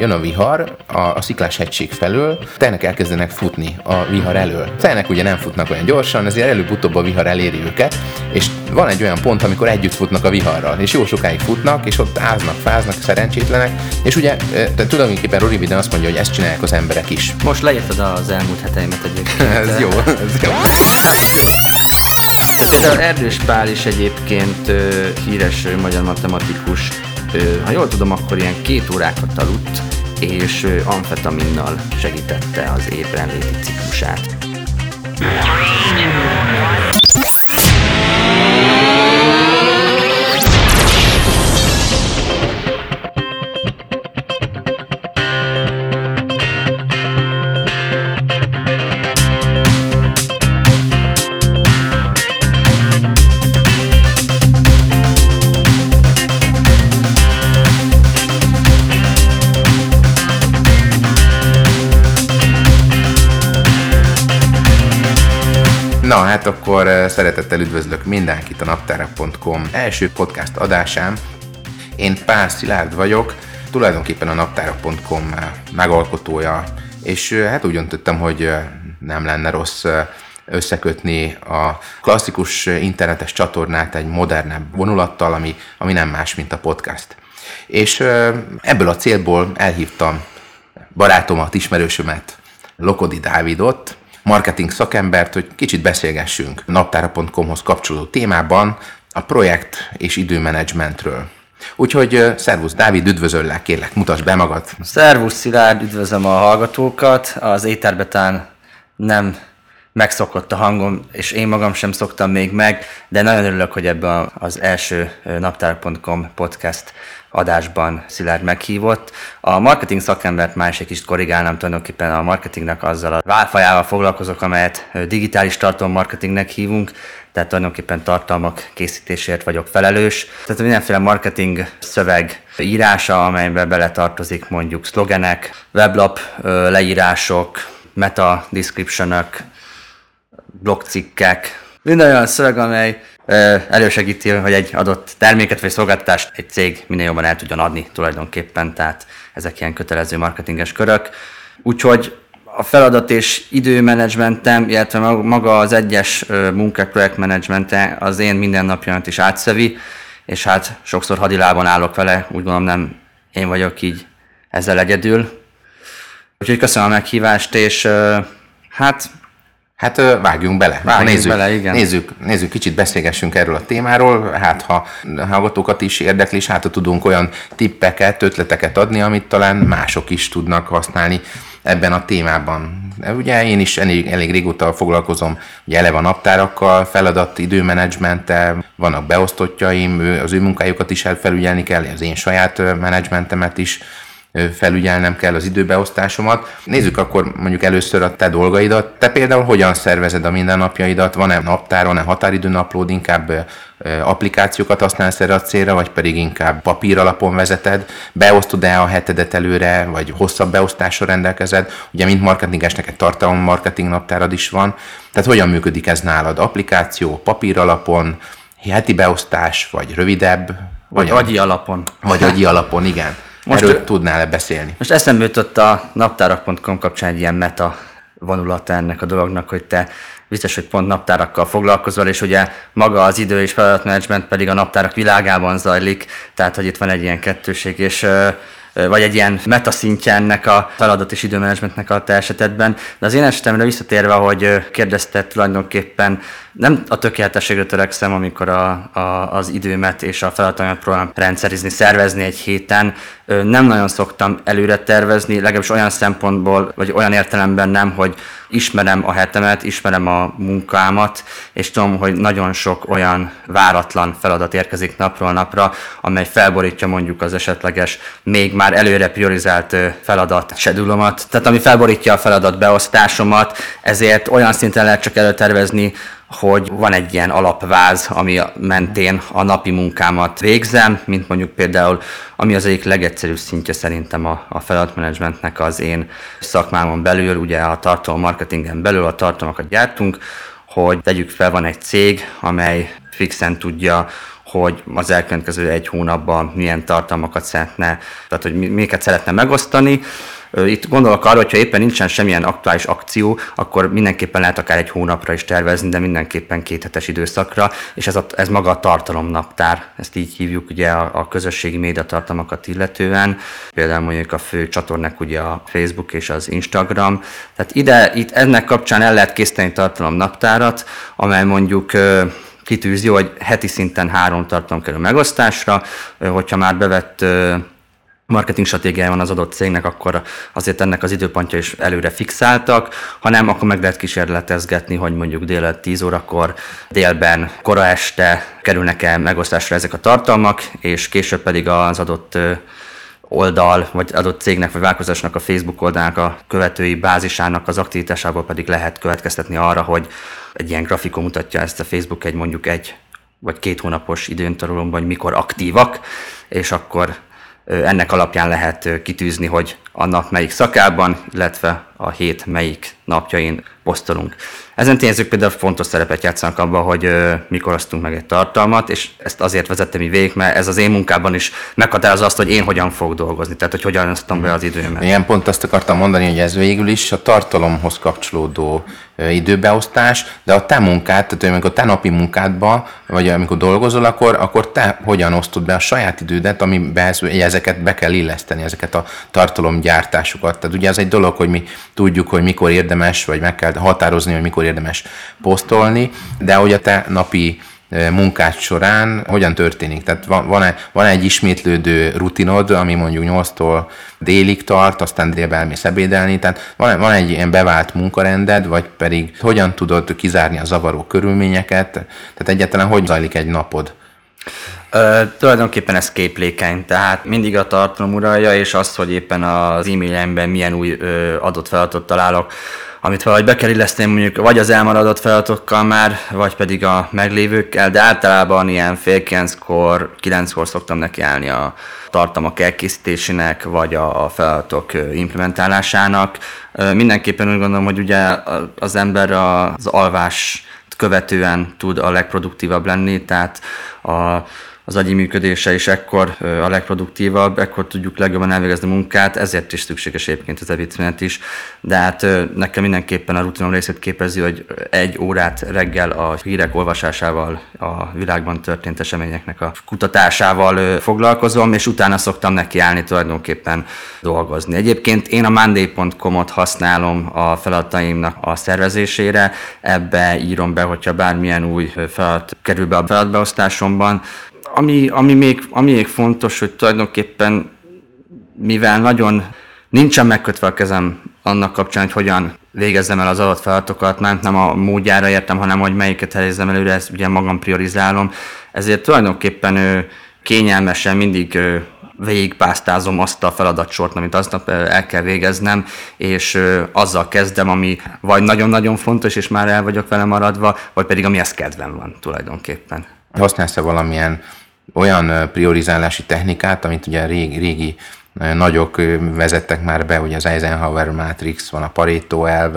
jön a vihar a, a sziklás hegység felől, tenek elkezdenek futni a vihar elől. Tenek ugye nem futnak olyan gyorsan, ezért előbb-utóbb a vihar eléri őket, és van egy olyan pont, amikor együtt futnak a viharral, és jó sokáig futnak, és ott áznak, fáznak, szerencsétlenek, és ugye tehát tulajdonképpen röviden azt mondja, hogy ezt csinálják az emberek is. Most leírtad az elmúlt heteimet egyébként. ez jó, ez jó. Például Erdős Pál is egyébként híres magyar matematikus, ha jól tudom, akkor ilyen két órákat aludt, és amfetaminnal segítette az ébrenléti ciklusát. Na, akkor eh, szeretettel üdvözlök mindenkit a naptárak.com első podcast adásán. Én Pál Szilárd vagyok, tulajdonképpen a naptárak.com eh, megalkotója, és eh, hát úgy döntöttem, hogy nem lenne rossz összekötni a klasszikus internetes csatornát egy modernebb vonulattal, ami, ami nem más, mint a podcast. És ebből a célból elhívtam barátomat, ismerősömet, Lokodi Dávidot, marketing szakembert, hogy kicsit beszélgessünk naptára.com-hoz kapcsolódó témában a projekt és időmenedzsmentről. Úgyhogy szervusz Dávid, üdvözöllek, kérlek, mutasd be magad. Szervusz Szilárd, üdvözlöm a hallgatókat. Az éterbetán nem megszokott a hangom, és én magam sem szoktam még meg, de nagyon örülök, hogy ebben az első naptár.com podcast adásban Szilárd meghívott. A marketing szakembert más egy kicsit korrigálnám, tulajdonképpen a marketingnek azzal a válfajával foglalkozok, amelyet digitális tartalommarketingnek hívunk, tehát tulajdonképpen tartalmak készítésért vagyok felelős. Tehát mindenféle marketing szöveg írása, amelyben beletartozik mondjuk szlogenek, weblap leírások, meta descriptionok, blogcikkek, minden olyan szöveg, amely elősegíti, hogy egy adott terméket vagy szolgáltatást egy cég minél jobban el tudjon adni tulajdonképpen, tehát ezek ilyen kötelező marketinges körök. Úgyhogy a feladat és időmenedzsmentem, illetve maga az egyes munkák projektmenedzsmente az én mindennapjaimat is átszövi, és hát sokszor hadilában állok vele, úgy gondolom nem én vagyok így ezzel egyedül. Úgyhogy köszönöm a meghívást, és hát Hát vágjunk bele. Vágjunk nézzük, bele, igen. Nézzük, nézzük, kicsit beszélgessünk erről a témáról, hát ha hallgatókat is érdekli, és hát ha tudunk olyan tippeket, ötleteket adni, amit talán mások is tudnak használni ebben a témában. Ugye én is elég, elég régóta foglalkozom ugye eleve a naptárakkal, feladat, időmenedzsmenttel, vannak beosztottjaim, az ő munkájukat is elfelügyelni kell, az én saját menedzsmentemet is felügyelnem kell az időbeosztásomat. Nézzük akkor mondjuk először a te dolgaidat. Te például hogyan szervezed a mindennapjaidat? Van-e naptáron, e határidőnaplód, inkább applikációkat használsz erre a célra, vagy pedig inkább papír alapon vezeted? Beosztod-e a hetedet előre, vagy hosszabb beosztással rendelkezed? Ugye, mint marketinges, neked tartalom marketing naptárad is van. Tehát hogyan működik ez nálad? Applikáció, papír alapon, heti beosztás, vagy rövidebb? Vagy, vagy agyi alapon. Vagy agyi alapon, igen. Most Erről tudnál-e beszélni? Most eszembe jutott a naptárak.com kapcsán egy ilyen meta vonulata ennek a dolognak, hogy te biztos, hogy pont naptárakkal foglalkozol, és ugye maga az idő és feladatmenedzsment pedig a naptárak világában zajlik, tehát hogy itt van egy ilyen kettőség, és vagy egy ilyen metaszintje ennek a feladat és időmenedzsmentnek a te esetedben. De az én esetemre visszatérve, hogy kérdezted tulajdonképpen, nem a tökéletességre törekszem, amikor a, a, az időmet és a feladatomat próbálom rendszerizni, szervezni egy héten. Nem nagyon szoktam előre tervezni, legalábbis olyan szempontból, vagy olyan értelemben nem, hogy ismerem a hetemet, ismerem a munkámat, és tudom, hogy nagyon sok olyan váratlan feladat érkezik napról napra, amely felborítja mondjuk az esetleges, még már előre priorizált feladat sedulomat, tehát ami felborítja a feladat beosztásomat, ezért olyan szinten lehet csak előtervezni, hogy van egy ilyen alapváz, ami mentén a napi munkámat végzem, mint mondjuk például, ami az egyik legegyszerűbb szintje szerintem a, a feladatmenedzsmentnek az én szakmámon belül, ugye a tartalom marketingen belül a tartalmakat gyártunk, hogy tegyük fel, van egy cég, amely fixen tudja, hogy az elkövetkező egy hónapban milyen tartalmakat szeretne, tehát hogy miket szeretne megosztani. Itt gondolok arra, hogyha éppen nincsen semmilyen aktuális akció, akkor mindenképpen lehet akár egy hónapra is tervezni, de mindenképpen két hetes időszakra, és ez, a, ez maga a tartalomnaptár, ezt így hívjuk ugye a, a közösségi média tartalmakat illetően, például mondjuk a fő csatornák ugye a Facebook és az Instagram, tehát ide, itt ennek kapcsán el lehet készíteni tartalomnaptárat, amely mondjuk kitűzi, hogy heti szinten három tartalom kerül megosztásra, hogyha már bevett marketing stratégiája van az adott cégnek, akkor azért ennek az időpontja is előre fixáltak, hanem akkor meg lehet kísérletezgetni, hogy mondjuk délelőtt 10 órakor, délben, kora este kerülnek el megosztásra ezek a tartalmak, és később pedig az adott oldal, vagy adott cégnek, vagy vállalkozásnak a Facebook oldalának a követői bázisának az aktivitásából pedig lehet következtetni arra, hogy egy ilyen grafikon mutatja ezt a Facebook egy mondjuk egy vagy két hónapos időntarulomban, hogy mikor aktívak, és akkor ennek alapján lehet kitűzni, hogy a nap melyik szakában, illetve a hét melyik napjain posztolunk. Ezen tényezők például fontos szerepet játszanak abban, hogy uh, mikor osztunk meg egy tartalmat, és ezt azért vezettem így végig, mert ez az én munkában is meghatározza azt, hogy én hogyan fogok dolgozni, tehát hogy hogyan osztom be az időmet. Ilyen pont azt akartam mondani, hogy ez végül is a tartalomhoz kapcsolódó időbeosztás, de a te munkád, tehát amikor te napi munkádba, vagy amikor dolgozol, akkor, akkor te hogyan osztod be a saját idődet, amiben ezeket be kell illeszteni, ezeket a tartalomgyártásokat. Tehát ugye ez egy dolog, hogy mi tudjuk, hogy mikor érdemes, vagy meg kell határozni, hogy mikor érdemes posztolni, de hogy a te napi munkád során hogyan történik? Tehát van, van, van egy ismétlődő rutinod, ami mondjuk 8-tól délig tart, aztán délbe elmész ebédelni, tehát van, van egy ilyen bevált munkarended, vagy pedig hogyan tudod kizárni a zavaró körülményeket, tehát egyáltalán hogy zajlik egy napod? Ö, tulajdonképpen ez képlékeny, tehát mindig a tartalom uralja, és az, hogy éppen az e-mailemben milyen új ö, adott feladatot találok, amit valahogy be kell illeszteni mondjuk vagy az elmaradott feladatokkal már, vagy pedig a meglévőkkel, de általában ilyen fél kilenckor, kilenckor szoktam neki állni a tartalmak elkészítésének, vagy a feladatok implementálásának. Mindenképpen úgy gondolom, hogy ugye az ember az alvás követően tud a legproduktívabb lenni, tehát a az agyi működése is ekkor a legproduktívabb, ekkor tudjuk legjobban elvégezni a munkát, ezért is szükséges egyébként az ebédszünet is, de hát nekem mindenképpen a rutinom részét képezi, hogy egy órát reggel a hírek olvasásával, a világban történt eseményeknek a kutatásával foglalkozom, és utána szoktam nekiállni tulajdonképpen dolgozni. Egyébként én a monday.com-ot használom a feladataimnak a szervezésére, ebbe írom be, hogyha bármilyen új feladat kerül be a feladatbeosztásomban, ami, ami, még, ami még fontos, hogy tulajdonképpen mivel nagyon nincsen megkötve a kezem annak kapcsán, hogy hogyan végezzem el az adott feladatokat, nem, nem a módjára értem, hanem hogy melyiket helyezzem előre, ezt ugye magam priorizálom. Ezért tulajdonképpen ő, kényelmesen mindig ő, végigpásztázom azt a feladatsort, amit aznap el kell végeznem, és azzal kezdem, ami vagy nagyon-nagyon fontos, és már el vagyok vele maradva, vagy pedig amihez kedvem van tulajdonképpen. Használsz-e valamilyen olyan priorizálási technikát, amit ugye régi, régi nagyok vezettek már be, hogy az Eisenhower Matrix, van a Pareto elv,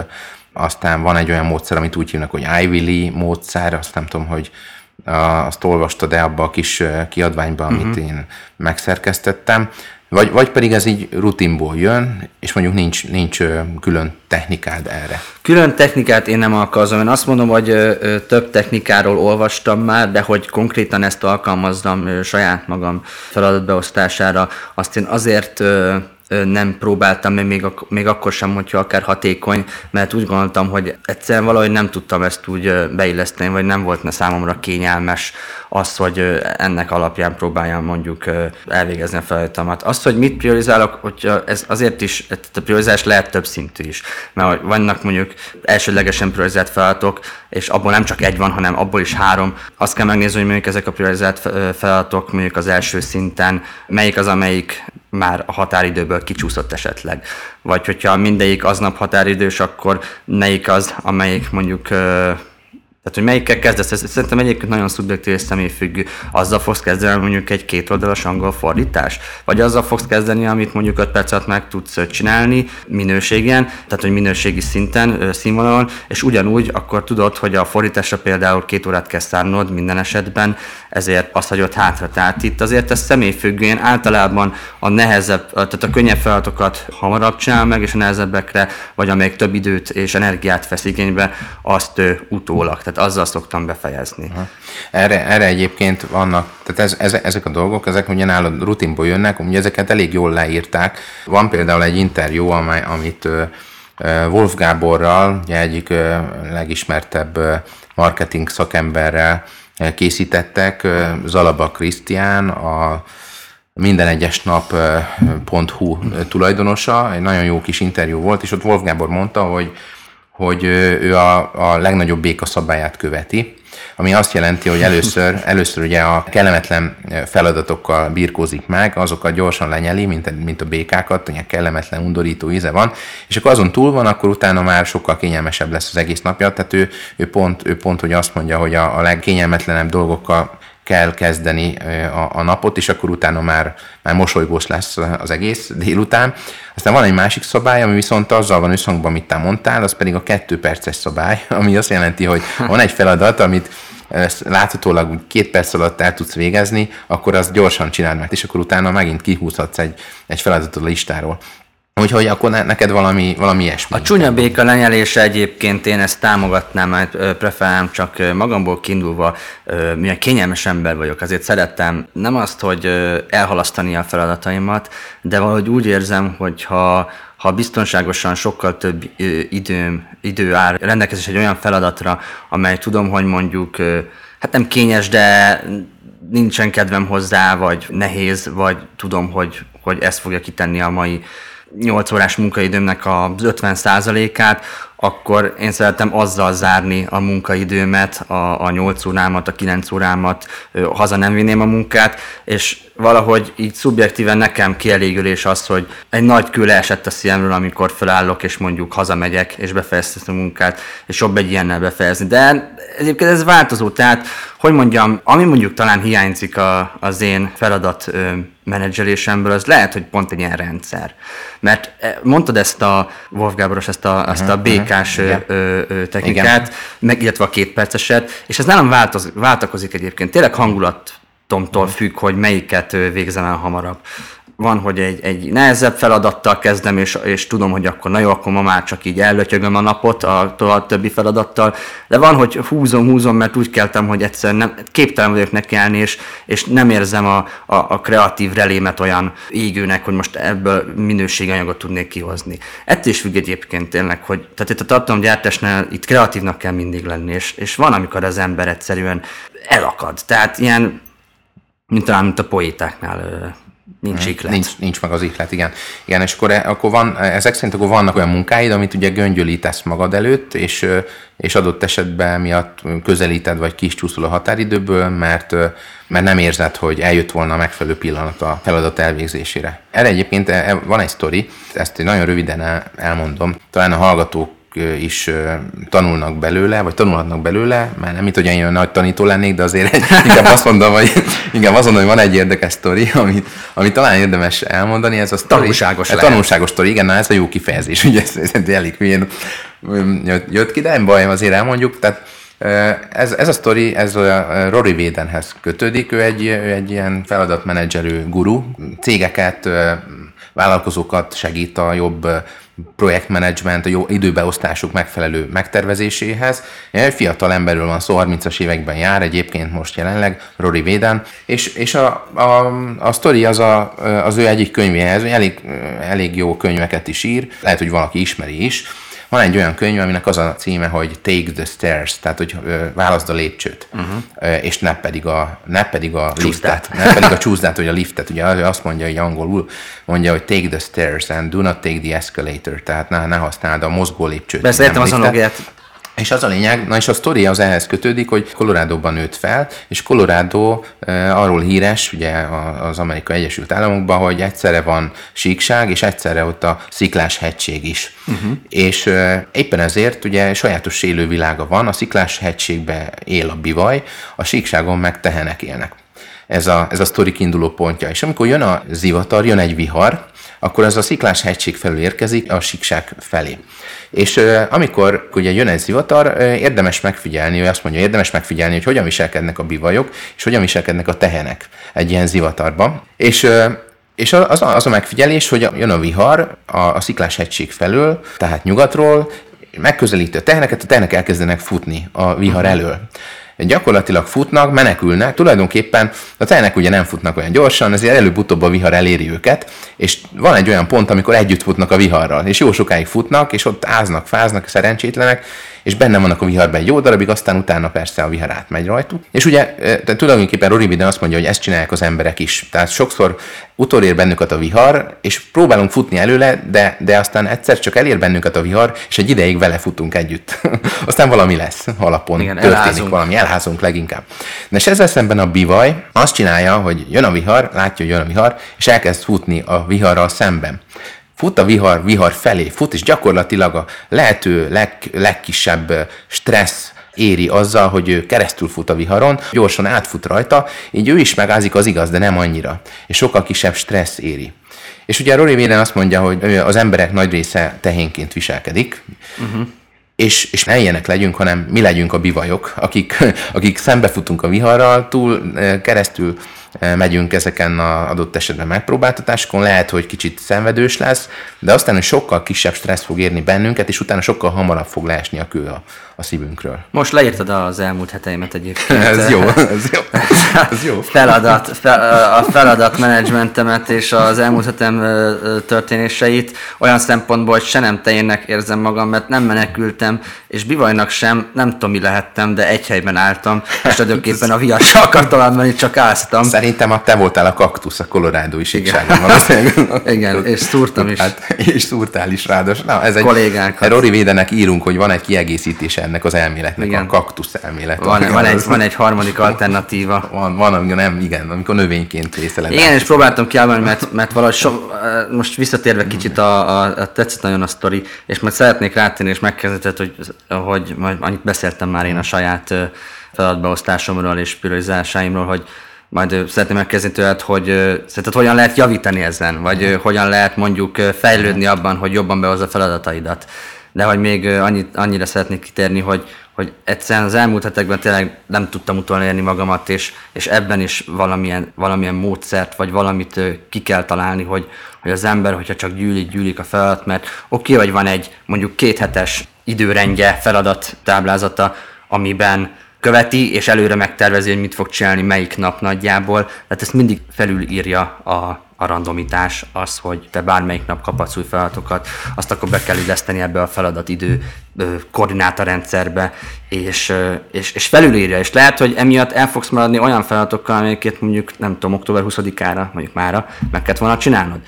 aztán van egy olyan módszer, amit úgy hívnak, hogy Ivy Lee módszer, azt nem tudom, hogy azt olvastad-e abba a kis kiadványba, amit uh-huh. én megszerkesztettem. Vagy, vagy pedig ez így rutinból jön, és mondjuk nincs, nincs külön technikád erre. Külön technikát én nem alkalmazom. Én azt mondom, hogy több technikáról olvastam már, de hogy konkrétan ezt alkalmazzam saját magam feladatbeosztására, azt én azért nem próbáltam meg még, ak- még akkor sem, hogyha akár hatékony, mert úgy gondoltam, hogy egyszerűen valahogy nem tudtam ezt úgy beilleszteni, vagy nem volt számomra kényelmes az, hogy ennek alapján próbáljam mondjuk elvégezni a feladatomat. Azt, hogy mit priorizálok, hogy ez azért is, a priorizálás lehet több szintű is, mert vannak mondjuk elsődlegesen priorizált feladatok, és abból nem csak egy van, hanem abból is három. Azt kell megnézni, hogy mondjuk ezek a priorizált feladatok mondjuk az első szinten, melyik az, amelyik már a határidőből kicsúszott esetleg. Vagy hogyha mindegyik aznap határidős, akkor melyik az, amelyik mondjuk Tehát, hogy melyikkel kezdesz, ez szerintem egyébként nagyon szubjektív és személyfüggő. Azzal fogsz kezdeni mondjuk egy két angol fordítás? Vagy azzal fogsz kezdeni, amit mondjuk 5 perc alatt meg tudsz csinálni minőségen, tehát hogy minőségi szinten, színvonalon, és ugyanúgy akkor tudod, hogy a fordításra például két órát kell szárnod minden esetben, ezért azt hagyod hátra. Tehát itt azért ez személyfüggően általában a nehezebb, tehát a könnyebb feladatokat hamarabb csinál meg, és a nehezebbekre, vagy amelyik több időt és energiát vesz igénybe, azt utólag. Azzal szoktam befejezni. Erre, erre egyébként vannak, tehát ez, ez, ezek a dolgok, ezek ugye nálad rutinból jönnek, ugye ezeket elég jól leírták. Van például egy interjú, amely, amit Wolf Gáborral, ugye egyik legismertebb marketing szakemberrel készítettek, Zalaba Krisztián, a minden egyes nap.hu tulajdonosa, egy nagyon jó kis interjú volt, és ott Wolf Gábor mondta, hogy, hogy ő a, a legnagyobb béka szabályát követi, ami azt jelenti, hogy először, először ugye a kellemetlen feladatokkal birkózik meg, azokat gyorsan lenyeli, mint, mint a békákat, ugye kellemetlen, undorító íze van, és akkor azon túl van, akkor utána már sokkal kényelmesebb lesz az egész napja, tehát ő, ő, pont, ő pont, hogy azt mondja, hogy a, a legkényelmetlenebb dolgokkal kell kezdeni a, a napot, és akkor utána már, már mosolygós lesz az egész délután. Aztán van egy másik szabály, ami viszont azzal van összhangban, amit te mondtál, az pedig a kettő perces szabály, ami azt jelenti, hogy van egy feladat, amit láthatólag két perc alatt el tudsz végezni, akkor azt gyorsan csináld meg, és akkor utána megint kihúzhatsz egy, egy feladatot a listáról. Úgyhogy akkor neked valami, valami ilyesmi. A csúnya béka lenyelése egyébként én ezt támogatnám, mert preferálom csak magamból kiindulva, milyen kényelmes ember vagyok, azért szerettem nem azt, hogy elhalasztani a feladataimat, de valahogy úgy érzem, hogy ha, ha biztonságosan sokkal több időm, idő áll rendelkezés egy olyan feladatra, amely tudom, hogy mondjuk, hát nem kényes, de nincsen kedvem hozzá, vagy nehéz, vagy tudom, hogy, hogy ezt fogja kitenni a mai 8 órás munkaidőmnek az 50%-át, akkor én szeretem azzal zárni a munkaidőmet, a, a 8 órámat, a 9 órámat, haza nem vinném a munkát, és valahogy így szubjektíven nekem kielégülés az, hogy egy nagy kő leesett a szívemről, amikor felállok, és mondjuk hazamegyek, és befejeztem a munkát, és jobb egy ilyennel befejezni. De egyébként ez változó, tehát, hogy mondjam, ami mondjuk talán hiányzik a, az én feladat ö, menedzselésemből, az lehet, hogy pont egy ilyen rendszer. Mert mondtad ezt a Wolf Gáboros, ezt a, ezt a BK technikás ö, ö, technikát, meg, illetve a két perceset, és ez nálam változ, váltakozik egyébként. Tényleg hangulatomtól függ, hogy melyiket végzem el hamarabb van, hogy egy, egy nehezebb feladattal kezdem, és, és tudom, hogy akkor na jó, akkor ma már csak így ellötyögöm a napot a, a többi feladattal, de van, hogy húzom, húzom, mert úgy keltem, hogy egyszerűen nem, képtelen vagyok nekiállni, és, és nem érzem a, a, a kreatív relémet olyan égőnek, hogy most ebből minőséganyagot tudnék kihozni. Ettől is függ egyébként tényleg, hogy tehát itt a tartalomgyártásnál itt kreatívnak kell mindig lenni, és, és van, amikor az ember egyszerűen elakad. Tehát ilyen, mint talán, mint a poétáknál Nincs iklet. Nincs, nincs meg az iklet, igen. Igen, és akkor, akkor van, ezek szerint akkor vannak olyan munkáid, amit ugye göngyölítesz magad előtt, és, és adott esetben miatt közelíted, vagy kis csúszol a határidőből, mert, mert nem érzed, hogy eljött volna a megfelelő pillanat a feladat elvégzésére. Erre egyébként e, van egy sztori, ezt nagyon röviden elmondom. Talán a hallgatók is tanulnak belőle, vagy tanulhatnak belőle, mert nem mint hogy én olyan nagy tanító lennék, de azért egy, inkább azt mondom, hogy, inkább azt mondom, hogy van egy érdekes sztori, amit, amit talán érdemes elmondani, ez a sztori. Tanulságos ez Tanulságos sztori, igen, na ez a jó kifejezés, ugye ez, ez elég hülyén jött ki, de nem baj, azért elmondjuk, tehát ez, ez a sztori, ez a Rory Védenhez kötődik, ő egy, ő egy ilyen feladatmenedzserő guru, cégeket, vállalkozókat segít a jobb projektmenedzsment, a jó időbeosztásuk megfelelő megtervezéséhez. Egy fiatal emberről van szó, 30-as években jár, egyébként most jelenleg, Rory Véden, és, és a, a, a sztori az a, az ő egyik könyvéhez, elég, elég jó könyveket is ír, lehet, hogy valaki ismeri is, van egy olyan könyv, aminek az a címe, hogy Take the Stairs, tehát hogy válaszd a lépcsőt, uh-huh. és ne pedig a, ne pedig a liftet, ne pedig a csúszdát, vagy a liftet. Ugye azt mondja, hogy angolul mondja, hogy take the stairs and do not take the escalator, tehát ne, ne használd a mozgó lépcsőt. Beszéltem az analogiát. És az a lényeg, na és a sztori az ehhez kötődik, hogy Colorado-ban nőtt fel, és Colorado e, arról híres, ugye az Amerikai Egyesült Államokban, hogy egyszerre van síkság, és egyszerre ott a sziklás hegység is. Uh-huh. És e, éppen ezért ugye sajátos élővilága van, a sziklás hegységbe él a bivaj, a síkságon meg tehenek élnek. Ez a, ez a sztori kiinduló pontja. És amikor jön a zivatar, jön egy vihar, akkor az a sziklás hegység felül érkezik a síkság felé. És amikor ugye jön egy zivatar, érdemes megfigyelni, ő azt mondja, érdemes megfigyelni, hogy hogyan viselkednek a bivajok, és hogyan viselkednek a tehenek egy ilyen zivatarban. És és az a, az a megfigyelés, hogy jön a vihar a, a sziklás hegység felől, tehát nyugatról, megközelíti a teheneket, a tehenek elkezdenek futni a vihar elől gyakorlatilag futnak, menekülnek, tulajdonképpen a tehenek ugye nem futnak olyan gyorsan, ezért előbb-utóbb a vihar eléri őket, és van egy olyan pont, amikor együtt futnak a viharral, és jó sokáig futnak, és ott áznak, fáznak, szerencsétlenek, és benne vannak a viharban egy jó darabig, aztán utána persze a vihar átmegy rajtuk. És ugye tehát tulajdonképpen Rory Biden azt mondja, hogy ezt csinálják az emberek is. Tehát sokszor utolér bennünket a vihar, és próbálunk futni előle, de, de aztán egyszer csak elér bennünket a vihar, és egy ideig vele futunk együtt. aztán valami lesz alapon, Igen, történik elházunk. valami, elházunk leginkább. De és ezzel szemben a bivaj azt csinálja, hogy jön a vihar, látja, hogy jön a vihar, és elkezd futni a viharral szemben fut a vihar, vihar felé, fut, és gyakorlatilag a lehető leg, legkisebb stressz éri azzal, hogy ő keresztül fut a viharon, gyorsan átfut rajta, így ő is megázik, az igaz, de nem annyira. És sokkal kisebb stressz éri. És ugye Rory Véden azt mondja, hogy az emberek nagy része tehénként viselkedik, uh-huh. és, és ne ilyenek legyünk, hanem mi legyünk a bivajok, akik, akik szembefutunk a viharral, túl keresztül megyünk ezeken a adott esetben megpróbáltatásokon, lehet, hogy kicsit szenvedős lesz, de aztán, hogy sokkal kisebb stressz fog érni bennünket, és utána sokkal hamarabb fog leesni a kő a, a szívünkről. Most leírtad az elmúlt heteimet egyébként. ez jó, ez jó. Ez jó. Feladat, fel, a feladat menedzsmentemet és az elmúlt hetem történéseit olyan szempontból, hogy se nem tejénnek érzem magam, mert nem menekültem, és bivajnak sem, nem tudom mi lehettem, de egy helyben álltam, és tulajdonképpen a viassal akartam menni, csak álltam. Szerintem a te voltál a kaktusz a kolorádói síkságon. Igen, és szúrtam is. Hát, és szúrtál is ráados. Na, ez egy, Kollégánkat. Rory Védenek írunk, hogy van egy kiegészítés ennek az elméletnek, igen. a kaktusz elmélet. Van, van, egy, van egy harmadik alternatíva. Van, van, amikor nem, igen, amikor növényként részeled. Igen, és próbáltam kiállni, mert, mert valahogy so, most visszatérve kicsit a, a, a tetszett nagyon a sztori, és majd szeretnék rátenni, és megkezdetett, hogy, hogy majd annyit beszéltem már én a saját feladatbeosztásomról és priorizásáimról, hogy majd szeretném megkezdeni tőled, hogy szerinted hogyan lehet javítani ezen, vagy hogyan lehet mondjuk fejlődni abban, hogy jobban behozza feladataidat. De hogy még annyit, annyira szeretnék kitérni, hogy, hogy egyszerűen az elmúlt hetekben tényleg nem tudtam utolérni magamat, és, és ebben is valamilyen, valamilyen módszert, vagy valamit ki kell találni, hogy, hogy az ember, hogyha csak gyűlik, gyűlik a feladat, mert oké, okay, hogy van egy mondjuk kéthetes időrendje, feladat táblázata, amiben követi, és előre megtervezi, hogy mit fog csinálni, melyik nap nagyjából. Tehát ezt mindig felülírja a, a randomitás, az, hogy te bármelyik nap kaphatsz új feladatokat, azt akkor be kell illeszteni ebbe a feladatidő koordinátorrendszerbe, és, és, és felülírja, és lehet, hogy emiatt el fogsz maradni olyan feladatokkal, amiket mondjuk, nem tudom, október 20-ára, mondjuk mára meg kellett volna csinálnod.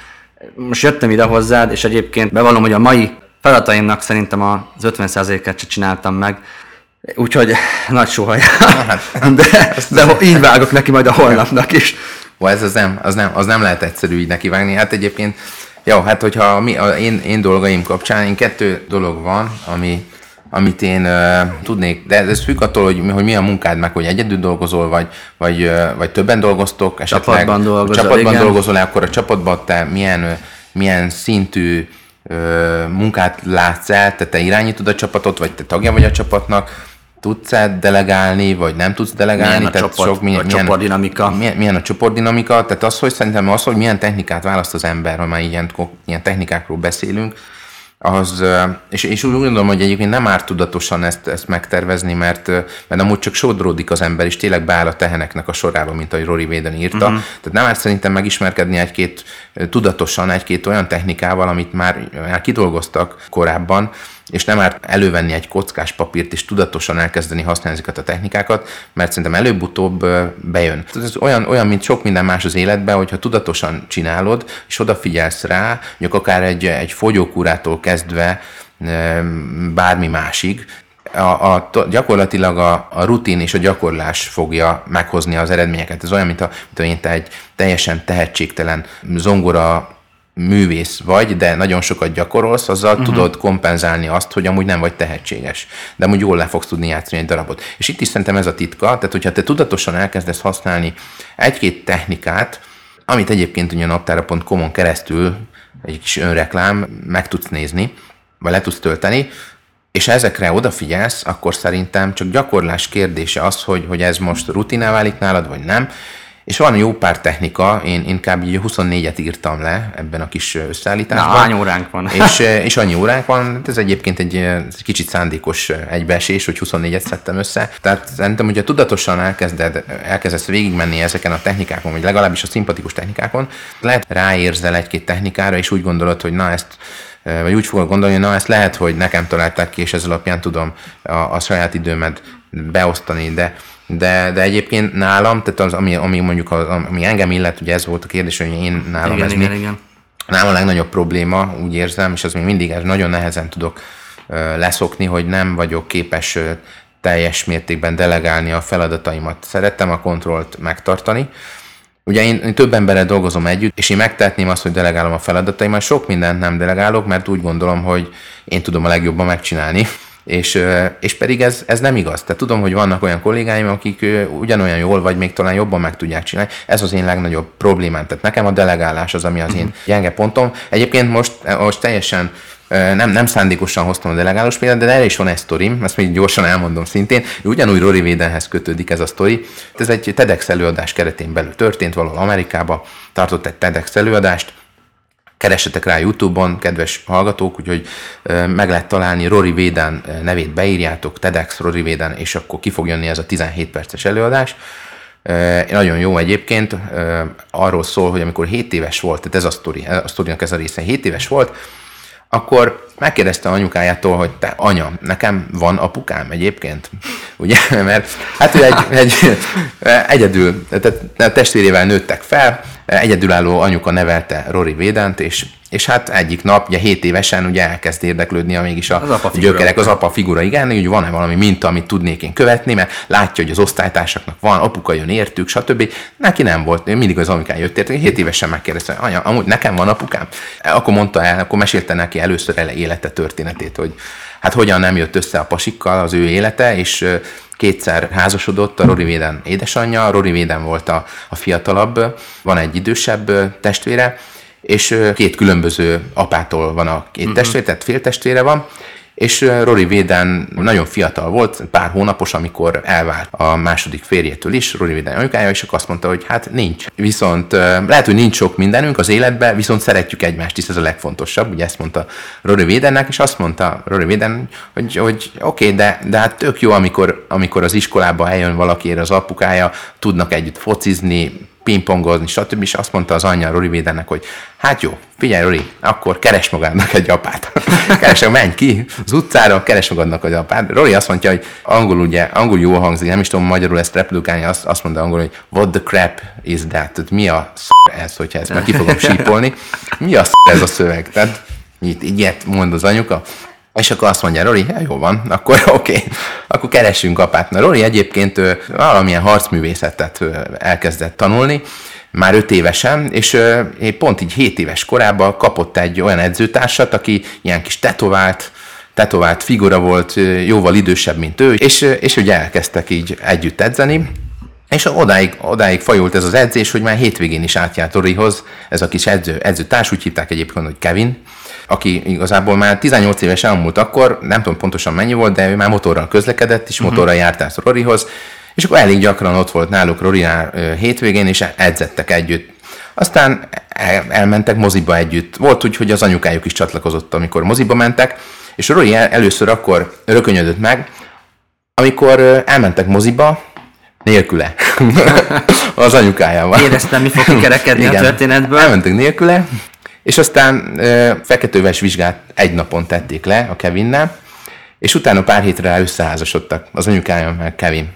Most jöttem ide hozzád, és egyébként bevallom, hogy a mai feladataimnak szerintem az 50%-et sem csináltam meg, Úgyhogy nagy sohaj. Hát, de, de így vágok neki majd a holnapnak is. Ó, ez az nem, az nem, az nem lehet egyszerű így neki vágni. Hát egyébként, jó, hát hogyha mi, a én, én dolgaim kapcsán, én kettő dolog van, ami, amit én uh, tudnék, de ez függ attól, hogy, hogy mi a munkád meg, hogy egyedül dolgozol, vagy, vagy, uh, vagy többen dolgoztok, esetleg csapatban dolgozol, csapatban igen. dolgozol akkor a csapatban te milyen, milyen szintű uh, munkát látsz el, te, te irányítod a csapatot, vagy te tagja vagy a csapatnak, tudsz-e delegálni, vagy nem tudsz delegálni. Milyen a, tehát csoport, sok, milyen, a csoportdinamika. Milyen, milyen a csoportdinamika, tehát az, hogy szerintem az, hogy milyen technikát választ az ember, ha már ilyen, ilyen technikákról beszélünk, az, és, és úgy gondolom, hogy egyébként nem árt tudatosan ezt, ezt megtervezni, mert, mert amúgy csak sodródik az ember, és tényleg beáll a teheneknek a sorába, mint ahogy Rory Véden írta. Uh-huh. Tehát nem árt szerintem megismerkedni egy-két, tudatosan egy-két olyan technikával, amit már, már kidolgoztak korábban, és nem már elővenni egy kockás papírt és tudatosan elkezdeni használni ezeket a technikákat, mert szerintem előbb-utóbb bejön. Ez olyan, olyan, mint sok minden más az életben, hogyha tudatosan csinálod, és odafigyelsz rá, mondjuk akár egy, egy fogyókúrától kezdve bármi másig, a, a, gyakorlatilag a, a rutin és a gyakorlás fogja meghozni az eredményeket. Ez olyan, mint a, mint a te egy teljesen tehetségtelen zongora művész vagy, de nagyon sokat gyakorolsz, azzal uh-huh. tudod kompenzálni azt, hogy amúgy nem vagy tehetséges. De amúgy jól le fogsz tudni játszani egy darabot. És itt is szerintem ez a titka, tehát hogyha te tudatosan elkezdesz használni egy-két technikát, amit egyébként ugye naptára.com-on keresztül egy kis önreklám meg tudsz nézni, vagy le tudsz tölteni, és ezekre odafigyelsz, akkor szerintem csak gyakorlás kérdése az, hogy, hogy ez most rutiná válik nálad, vagy nem, és van jó pár technika, én inkább így 24-et írtam le ebben a kis összeállításban. Na, annyi óránk van. És, és annyi óránk van, ez egyébként egy, egy kicsit szándékos egybeesés, hogy 24-et szedtem össze. Tehát szerintem, hogyha tudatosan elkezded, elkezdesz végigmenni ezeken a technikákon, vagy legalábbis a szimpatikus technikákon, lehet ráérzel egy-két technikára, és úgy gondolod, hogy na ezt vagy úgy fogok gondolni, na ezt lehet, hogy nekem találták ki, és ez alapján tudom a, a saját időmet beosztani, de de, de egyébként nálam, tehát az, ami, ami mondjuk, az, ami engem illet, ugye ez volt a kérdés, hogy én nálam igen, ez igen, mi. Igen. Nálam a legnagyobb probléma, úgy érzem, és az még mindig ez nagyon nehezen tudok leszokni, hogy nem vagyok képes teljes mértékben delegálni a feladataimat. Szerettem a kontrollt megtartani. Ugye én, én több emberrel dolgozom együtt, és én megtehetném azt, hogy delegálom a feladataimat. Sok mindent nem delegálok, mert úgy gondolom, hogy én tudom a legjobban megcsinálni. És, és pedig ez, ez nem igaz. Tehát tudom, hogy vannak olyan kollégáim, akik ugyanolyan jól, vagy még talán jobban meg tudják csinálni. Ez az én legnagyobb problémám. Tehát nekem a delegálás az, ami az én gyenge pontom. Egyébként most, most teljesen nem, nem szándékosan hoztam a delegálós példát, de erre is van egy sztorim, ezt még gyorsan elmondom szintén. Ugyanúgy Rory Védenhez kötődik ez a sztori. Ez egy TEDx előadás keretén belül történt, valahol Amerikába tartott egy TEDx előadást, keressetek rá YouTube-on, kedves hallgatók, úgyhogy meg lehet találni Rory Véden nevét beírjátok, TEDx Rory Véden, és akkor ki fog jönni ez a 17 perces előadás. Nagyon jó egyébként, arról szól, hogy amikor 7 éves volt, tehát ez a sztori, a sztorinak ez a része, 7 éves volt, akkor megkérdezte anyukájától, hogy te anya, nekem van apukám egyébként? Ugye, mert hát ő egy, egy egyedül, tehát testvérével nőttek fel, egyedülálló anyuka nevelte Rory Védent, és, és hát egyik nap, ugye 7 évesen ugye elkezd érdeklődni a mégis a az apa gyökerek, az apa figura, igen, hogy van-e valami minta, amit tudnék én követni, mert látja, hogy az osztálytársaknak van, apuka jön értük, stb. Neki nem volt, mindig az anyukán jött értük, 7 évesen megkérdezte, anya, amúgy nekem van apukám? Akkor mondta el, akkor mesélte neki először ele élete történetét, hogy hát hogyan nem jött össze a pasikkal az ő élete, és kétszer házasodott a Rory Véden édesanyja, Rory Véden volt a, a fiatalabb, van egy idősebb testvére, és két különböző apától van a két uh-huh. testvér, tehát féltestvére van, és Rory Véden nagyon fiatal volt, pár hónapos, amikor elvált a második férjétől is, Rory Véden anyukája, és akkor azt mondta, hogy hát nincs. Viszont lehet, hogy nincs sok mindenünk az életben, viszont szeretjük egymást is, ez a legfontosabb, ugye ezt mondta Rory Védennek, és azt mondta Rory Véden, hogy, hogy oké, okay, de, de hát tök jó, amikor, amikor az iskolába eljön valakiért az apukája, tudnak együtt focizni, pingpongozni, stb. És azt mondta az anyja Rory Védennek, hogy hát jó, figyelj Rory, akkor keres magadnak egy apát. keres, menj ki az utcára, keres magadnak egy apát. Rory azt mondja, hogy angol ugye, angol jó hangzik, nem is tudom magyarul ezt reprodukálni, azt, azt mondta angol, hogy what the crap is that? Tehát mi a sz ez, hogyha ezt meg ki fogom sípolni. Mi a sz ez a szöveg? Tehát így, ilyet mond az anyuka. És akkor azt mondja Rory, ja, jó van, akkor oké, okay. akkor keressünk apát. Na Rory egyébként ő, valamilyen harcművészetet elkezdett tanulni, már öt évesen, és pont így 7 éves korában kapott egy olyan edzőtársat, aki ilyen kis tetovált, tetovált figura volt, jóval idősebb, mint ő, és, és ugye elkezdtek így együtt edzeni, és odáig, odáig fajult ez az edzés, hogy már hétvégén is átjárt Roryhoz, ez a kis edző, edzőtárs, úgy hívták egyébként, hogy Kevin, aki igazából már 18 éves elmúlt akkor, nem tudom pontosan mennyi volt, de ő már motorral közlekedett, és uh-huh. motorral járt át Roryhoz, és akkor elég gyakran ott volt náluk Rorinál hétvégén, és edzettek együtt. Aztán elmentek moziba együtt. Volt úgy, hogy az anyukájuk is csatlakozott, amikor moziba mentek, és Rory először akkor rökönyödött meg, amikor elmentek moziba, nélküle. az anyukájával. Éreztem, mi fog kikerekedni a történetből. Elmentek nélküle, és aztán feketőves vizsgát egy napon tették le a Kevinnel, és utána pár hétre összeházasodtak az anyukája meg Kevin.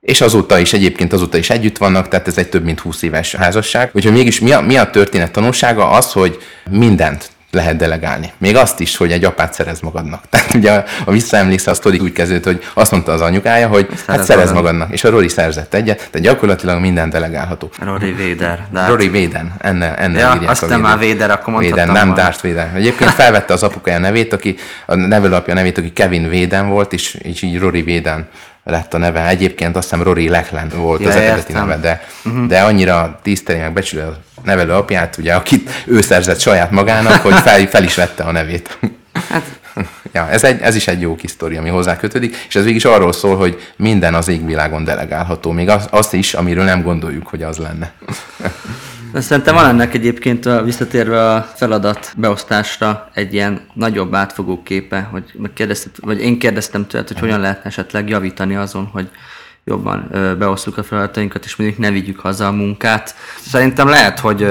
És azóta is egyébként azóta is együtt vannak, tehát ez egy több mint 20 éves házasság. Úgyhogy mégis mi a, mi a történet tanulsága? Az, hogy mindent lehet delegálni. Még azt is, hogy egy apát szerez magadnak. Tehát ugye, a visszaemlékszel, a sztori úgy kezdődött, hogy azt mondta az anyukája, hogy szerez hát szerez magadnak. magadnak. És a Rory szerzett egyet, tehát gyakorlatilag minden delegálható. Rory Véder. Rory Véden, enne, enne ja, írják azt nem már Véder, akkor Véden, nem Darth Véder. Egyébként felvette az apukája nevét, aki, a nevelőapja nevét, aki Kevin Véden volt, és, és így Rory Véden lett a neve. Egyébként azt hiszem Rory Lechland volt ja, az eredeti neve, de, uh-huh. de annyira tiszteli meg becsülő a nevelő apját, ugye, akit ő szerzett saját magának, hogy fel, fel is vette a nevét. Hát. Ja, ez, egy, ez is egy jó kis sztori, ami hozzá kötődik, és ez végig is arról szól, hogy minden az égvilágon delegálható, még az, azt is, amiről nem gondoljuk, hogy az lenne. Szerintem van ennek egyébként visszatérve a feladat beosztásra egy ilyen nagyobb átfogó képe, hogy vagy én kérdeztem tőled, hogy hogyan lehetne esetleg javítani azon, hogy jobban beosztjuk a feladatainkat, és mondjuk ne vigyük haza a munkát. Szerintem lehet, hogy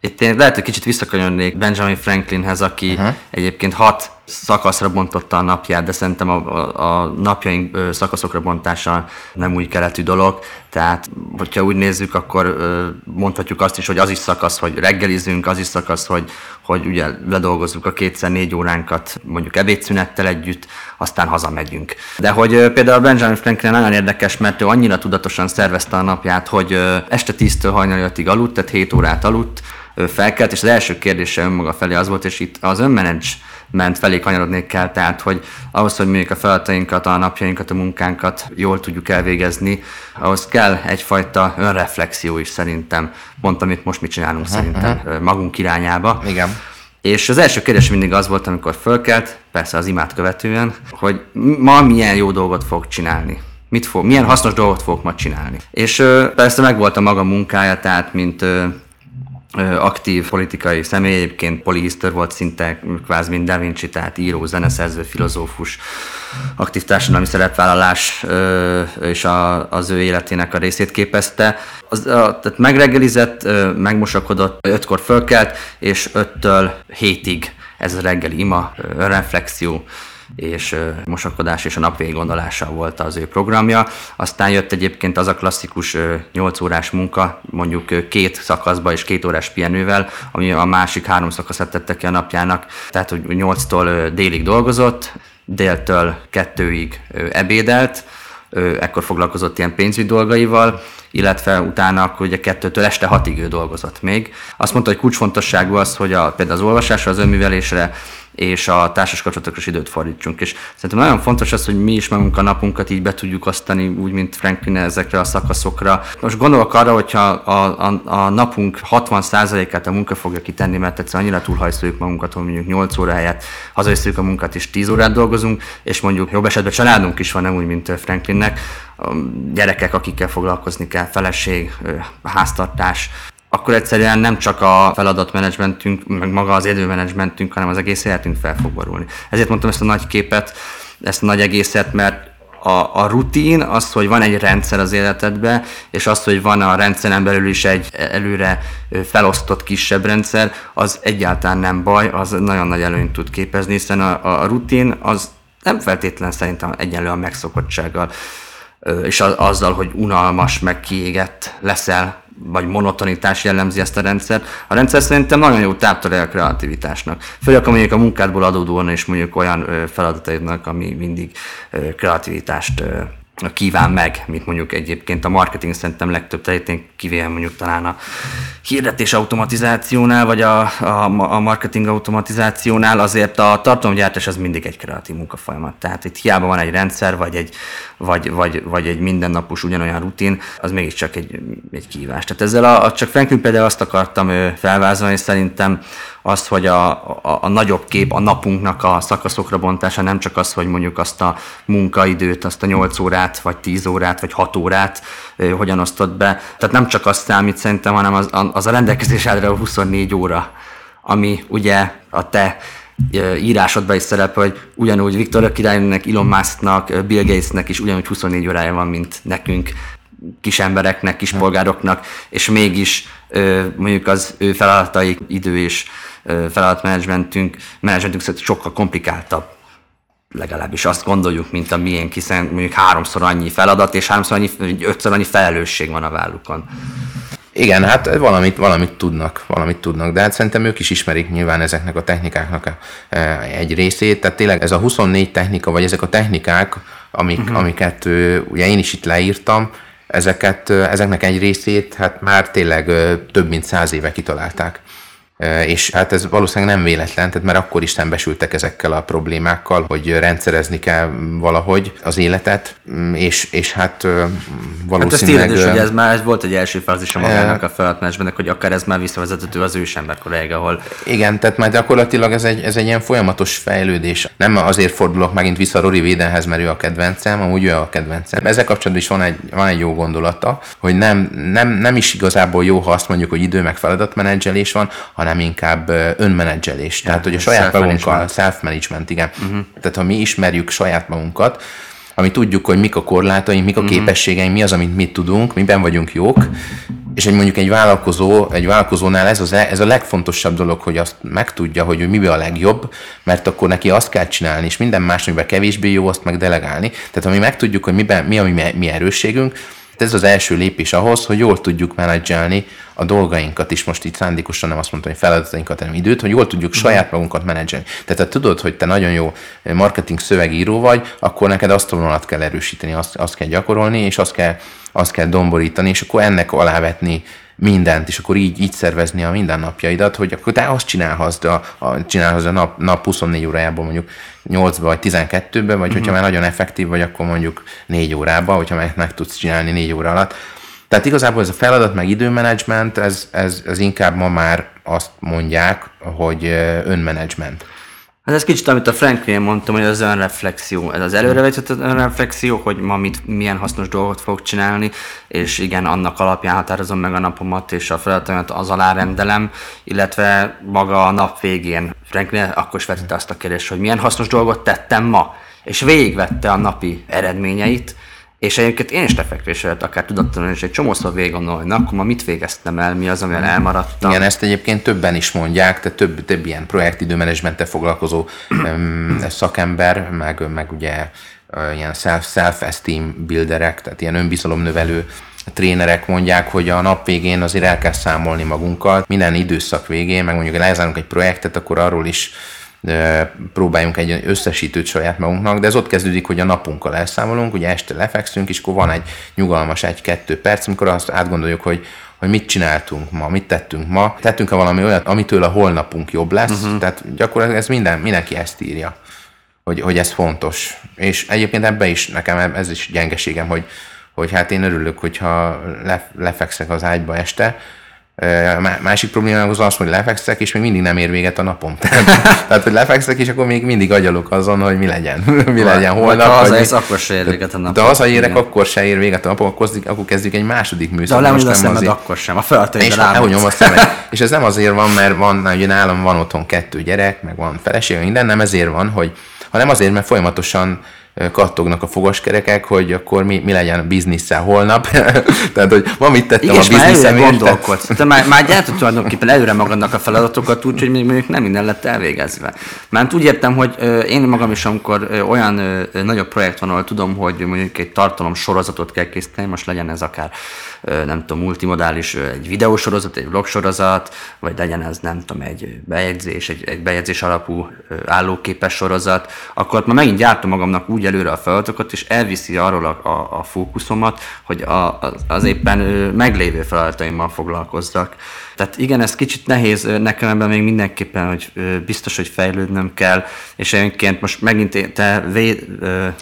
itt én lehet, hogy kicsit visszakanyarnék Benjamin Franklinhez, aki uh-huh. egyébként hat szakaszra bontotta a napját, de szerintem a, a, a napjaink szakaszokra bontása nem új keletű dolog. Tehát, hogyha úgy nézzük, akkor mondhatjuk azt is, hogy az is szakasz, hogy reggelizünk, az is szakasz, hogy, hogy ugye ledolgozzuk a kétszer négy óránkat mondjuk ebédszünettel együtt, aztán hazamegyünk. De hogy például Benjamin Franklin nagyon érdekes, mert ő annyira tudatosan szervezte a napját, hogy este 10-től hajnali 5-ig aludt, tehát 7 órát aludt, felkelt, és az első kérdése önmaga felé az volt, és itt az önmenedzsment felé kanyarodnék kell, tehát hogy ahhoz, hogy mondjuk a feladatainkat, a napjainkat, a munkánkat jól tudjuk elvégezni, ahhoz kell egyfajta önreflexió is szerintem, pont amit most mi csinálunk uh-huh, szerintem magunk irányába. Igen. És az első kérdés mindig az volt, amikor fölkelt, persze az imát követően, hogy ma milyen jó dolgot fog csinálni. Mit fog, milyen hasznos dolgot fogok ma csinálni. És ö, persze megvolt a maga munkája, tehát mint ö, aktív politikai személy, egyébként polihisztör volt szinte kvázi mint Da Vinci, tehát író, zeneszerző, filozófus, aktív társadalmi szerepvállalás és a, az ő életének a részét képezte. Az, a, tehát megreggelizett, megmosakodott, ötkor fölkelt, és öttől hétig ez a reggeli ima, reflexió, és mosakodás és a napvégi gondolása volt az ő programja. Aztán jött egyébként az a klasszikus 8 órás munka, mondjuk két szakaszba és két órás pihenővel, ami a másik három szakaszát tette ki a napjának, tehát hogy 8-tól délig dolgozott, déltől kettőig ebédelt, ekkor foglalkozott ilyen pénzügyi dolgaival, illetve utána akkor ugye kettőtől este hatig ő dolgozott még. Azt mondta, hogy kulcsfontosságú az, hogy a, például az olvasásra, az önművelésre és a társas kapcsolatokra is időt fordítsunk. És szerintem nagyon fontos az, hogy mi is magunk a napunkat így be tudjuk osztani, úgy, mint Franklin ezekre a szakaszokra. Most gondolok arra, hogyha a, a, a napunk 60%-át a munka fogja kitenni, mert egyszerűen annyira túlhajszoljuk magunkat, hogy mondjuk 8 óra helyett hazaviszünk a munkát és 10 órát dolgozunk, és mondjuk jobb esetben családunk is van, nem úgy, mint Franklinnek, gyerekek, akikkel foglalkozni kell, feleség, háztartás, akkor egyszerűen nem csak a feladatmenedzsmentünk, meg maga az időmenedzsmentünk, hanem az egész életünk fel fog borulni. Ezért mondtam ezt a nagy képet, ezt a nagy egészet, mert a, a rutin, az, hogy van egy rendszer az életedben, és az, hogy van a rendszeren belül is egy előre felosztott kisebb rendszer, az egyáltalán nem baj, az nagyon nagy előnyt tud képezni, hiszen a, a rutin az nem feltétlen szerintem egyenlő a megszokottsággal, és azzal, hogy unalmas, meg kiégett leszel vagy monotonitás jellemzi ezt a rendszert. A rendszer szerintem nagyon jó táptalaj a kreativitásnak. Főleg, mondjuk a munkádból adódóan és mondjuk olyan feladataidnak, ami mindig kreativitást kíván meg, mint mondjuk egyébként a marketing szerintem legtöbb területén, kivéve mondjuk talán a hirdetés automatizációnál, vagy a, a, a marketing automatizációnál, azért a tartalomgyártás az mindig egy kreatív munkafolyamat. Tehát itt hiába van egy rendszer, vagy egy, vagy, vagy, vagy egy mindennapos ugyanolyan rutin, az mégiscsak egy, egy kívás. Tehát ezzel a, a csak Franklin például azt akartam felvázolni, szerintem az, hogy a, a, a nagyobb kép, a napunknak a szakaszokra bontása nem csak az, hogy mondjuk azt a munkaidőt, azt a 8 órát, vagy 10 órát, vagy 6 órát hogyan osztott be. Tehát nem csak azt számít szerintem, hanem az, az a rendelkezés a 24 óra, ami ugye a te írásodban is szerepel, hogy ugyanúgy Viktor királynak, Elon Musknak, Bill Gatesnek is ugyanúgy 24 órája van, mint nekünk, kis embereknek, kis polgároknak, és mégis mondjuk az ő feladataik, idő és feladatmenedzsmentünk, menedzsmentünk sokkal komplikáltabb legalábbis azt gondoljuk, mint a miénk, hiszen mondjuk háromszor annyi feladat, és háromszor annyi, ötször annyi felelősség van a vállukon. Igen, hát valamit, valamit tudnak, valamit tudnak, de hát szerintem ők is ismerik nyilván ezeknek a technikáknak e, egy részét, tehát tényleg ez a 24 technika, vagy ezek a technikák, amik, uh-huh. amiket ugye én is itt leírtam, ezeket, ezeknek egy részét hát már tényleg több mint száz éve kitalálták és hát ez valószínűleg nem véletlen, tehát mert akkor is szembesültek ezekkel a problémákkal, hogy rendszerezni kell valahogy az életet, mm, és, és hát valószínűleg... Hát ezt hogy ez már ez volt egy első fázis a magának a feladatmenedzsmentnek, hogy akár ez már visszavezethető az ősember koráig, ahol... Igen, tehát már gyakorlatilag ez egy, ez egy ilyen folyamatos fejlődés. Nem azért fordulok megint vissza Rory Védenhez, mert ő a kedvencem, amúgy ő a kedvencem. Ezzel kapcsolatban is van egy, van egy jó gondolata, hogy nem, nem, nem is igazából jó, ha azt mondjuk, hogy idő meg feladatmenedzselés van, hanem hanem inkább önmenedzselés. Ja, Tehát, hogy a saját magunkkal, self-management, igen. Uh-huh. Tehát, ha mi ismerjük saját magunkat, ami tudjuk, hogy mik a korlátaink, mik a uh-huh. képességeink, mi az, amit mi tudunk, miben vagyunk jók, és egy mondjuk egy vállalkozó, egy vállalkozónál ez, az, ez a legfontosabb dolog, hogy azt megtudja, hogy ő miben a legjobb, mert akkor neki azt kell csinálni, és minden más, amiben kevésbé jó, azt meg delegálni. Tehát ha mi megtudjuk, hogy miben, mi a mi, mi erősségünk, ez az első lépés ahhoz, hogy jól tudjuk menedzselni a dolgainkat is, most itt szándékosan nem azt mondtam, hogy feladatainkat, hanem időt, hogy jól tudjuk saját magunkat menedzselni. Tehát ha tudod, hogy te nagyon jó marketing szövegíró vagy, akkor neked azt a vonalat kell erősíteni, azt, azt kell gyakorolni, és azt kell, azt kell domborítani, és akkor ennek alávetni mindent, és akkor így, így szervezni a mindennapjaidat, hogy akkor te azt csinálhatsz, a, a, csinálhatsz a nap, nap 24 órájában mondjuk 8 vagy 12-ben, vagy uh-huh. hogyha már nagyon effektív vagy, akkor mondjuk 4 órában, hogyha meg, meg tudsz csinálni 4 óra alatt. Tehát igazából ez a feladat, meg időmenedzsment, ez, ez, ez inkább ma már azt mondják, hogy önmenedzsment. Hát ez kicsit, amit a Franklin mondtam, hogy az önreflexió, ez az előrevetett önreflexió, hogy ma mit, milyen hasznos dolgot fogok csinálni, és igen, annak alapján határozom meg a napomat, és a feladatomat az alá rendelem, illetve maga a nap végén. Franklin akkor is vetette azt a kérdést, hogy milyen hasznos dolgot tettem ma, és végigvette a napi eredményeit, és egyébként én is lefekvés előtt akár tudatlanul is egy csomószor végig gondolom, na, akkor ma mit végeztem el, mi az, amivel elmaradtam. Igen, ezt egyébként többen is mondják, tehát több, több ilyen projektidőmenedzsmenttel foglalkozó szakember, meg, meg ugye ilyen self, self-esteem builderek, tehát ilyen önbizalomnövelő trénerek mondják, hogy a nap végén azért el kell számolni magunkkal. Minden időszak végén, meg mondjuk lezárunk egy projektet, akkor arról is próbáljunk egy összesítőt saját magunknak, de ez ott kezdődik, hogy a napunkkal elszámolunk, ugye este lefekszünk, és akkor van egy nyugalmas egy-kettő perc, amikor azt átgondoljuk, hogy hogy mit csináltunk ma, mit tettünk ma, tettünk-e valami olyat, amitől a holnapunk jobb lesz, uh-huh. tehát gyakorlatilag ez minden, mindenki ezt írja, hogy, hogy ez fontos. És egyébként ebbe is, nekem ez is gyengeségem, hogy, hogy hát én örülök, hogyha lefekszek az ágyba este, Másik probléma az az, hogy lefekszek, és még mindig nem ér véget a napom. Tehát, hogy lefekszek, és akkor még mindig agyalok azon, hogy mi legyen. mi legyen holnap. Ha hazaérsz, akkor se ér véget a napom. De ha hazaérek, akkor se ér véget a napom, akkor, akkor kezdjük egy második műszak. De ha nem a szemed, azért... akkor sem. A feladatai és, a szemed. és ez nem azért van, mert van, ugye nálam van otthon kettő gyerek, meg van feleség, minden, nem ezért van, hogy hanem azért, mert folyamatosan kattognak a fogaskerekek, hogy akkor mi, mi legyen a bizniszsel holnap. Tehát, hogy ma mit tettem Igen, a bizniszem gondolkodsz. Te már, már gyártod tulajdonképpen előre magadnak a feladatokat, úgyhogy még mondjuk nem minden lett elvégezve. Mert úgy értem, hogy én magam is, amikor olyan nagyobb projekt van, ahol tudom, hogy mondjuk egy tartalom sorozatot kell készíteni, most legyen ez akár nem tudom, multimodális, egy videósorozat, egy vlogsorozat, vagy legyen ez nem tudom, egy bejegyzés, egy, egy bejegyzés alapú állóképes sorozat, akkor már megint gyártom magamnak úgy előre a feladatokat, és elviszi arról a, a, a fókuszomat, hogy a, az éppen meglévő feladataimmal foglalkozzak. Tehát igen, ez kicsit nehéz nekem ebben még mindenképpen, hogy biztos, hogy fejlődnöm kell, és egyébként most megint te Véd,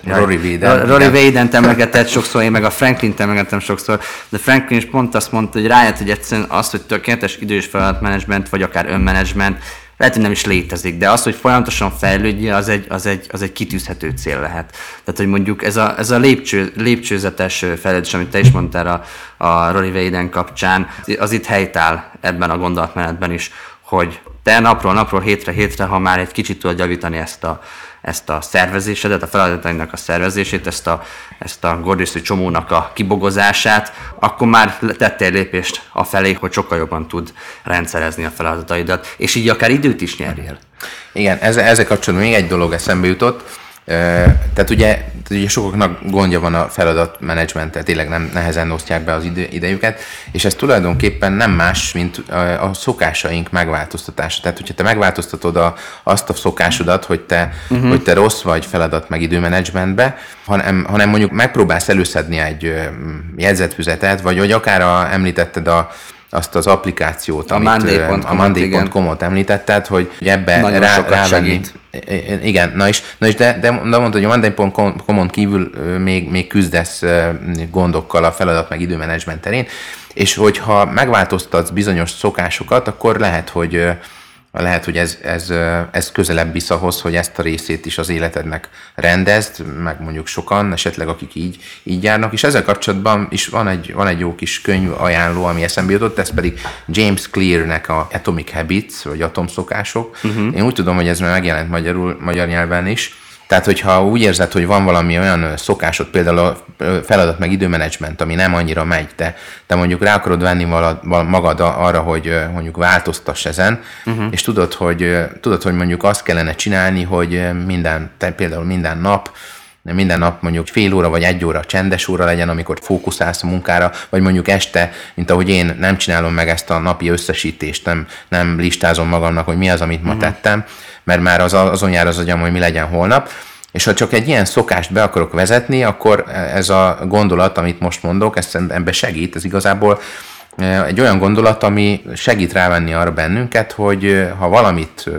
Rory Véden. Rory Véden emlegetett sokszor, én meg a Franklin emlegettem sokszor, de Franklin is pont azt mondta, hogy rájött, hogy egyszerűen az, hogy tökéletes idős feladatmenedzsment, vagy akár önmenedzsment, lehet, hogy nem is létezik, de az, hogy folyamatosan fejlődjél, az egy, az egy, az egy kitűzhető cél lehet. Tehát, hogy mondjuk ez a, ez a lépcső, lépcsőzetes fejlődés, amit te is mondtál a, a Rory Vaden kapcsán, az itt helytáll ebben a gondolatmenetben is, hogy te napról napról, hétre hétre, ha már egy kicsit tudod javítani ezt a, ezt a szervezésedet, a feladatainak a szervezését, ezt a, ezt a gordészű csomónak a kibogozását, akkor már tettél lépést a felé, hogy sokkal jobban tud rendszerezni a feladataidat, és így akár időt is nyerjél. Igen, ezzel, ezzel kapcsolatban még egy dolog eszembe jutott, Tehát ugye, ugye sokaknak gondja van a feladatmenedzsmenttel, tényleg nem nehezen osztják be az idő, idejüket, és ez tulajdonképpen nem más, mint a szokásaink megváltoztatása. Tehát, hogyha te megváltoztatod a, azt a szokásodat, hogy te, uh-huh. hogy te rossz vagy feladat meg időmenedzsmentbe, hanem, hanem mondjuk megpróbálsz előszedni egy jegyzetfüzetet, vagy hogy akár a, említetted a azt az applikációt, a amit a Monday.com-ot említetted, hogy ebbe rá, rávenni. Igen, na is, na is de, de, de mondta, hogy a Monday.com-on kívül még, még küzdesz gondokkal a feladat meg időmenedzsment terén, és hogyha megváltoztatsz bizonyos szokásokat, akkor lehet, hogy lehet, hogy ez, ez, ez közelebb visz ahhoz, hogy ezt a részét is az életednek rendezd, meg mondjuk sokan, esetleg akik így, így járnak, és ezzel kapcsolatban is van egy, van egy jó kis könyv ajánló, ami eszembe jutott, ez pedig James Clear-nek a Atomic Habits, vagy atomszokások. Uh-huh. Én úgy tudom, hogy ez már megjelent magyarul, magyar nyelven is, tehát, hogyha úgy érzed, hogy van valami olyan szokásod, például a feladat meg időmenedzsment, ami nem annyira megy, de te mondjuk rá akarod venni magad arra, hogy mondjuk változtass ezen, uh-huh. és tudod hogy, tudod, hogy mondjuk azt kellene csinálni, hogy minden, te például minden nap minden nap mondjuk fél óra vagy egy óra csendes óra legyen, amikor fókuszálsz a munkára, vagy mondjuk este, mint ahogy én nem csinálom meg ezt a napi összesítést, nem, nem listázom magamnak, hogy mi az, amit ma uh-huh. tettem, mert már az, azon jár az agyam, hogy mi legyen holnap. És ha csak egy ilyen szokást be akarok vezetni, akkor ez a gondolat, amit most mondok, ezt ebbe segít, ez igazából egy olyan gondolat, ami segít rávenni arra bennünket, hogy ha valamit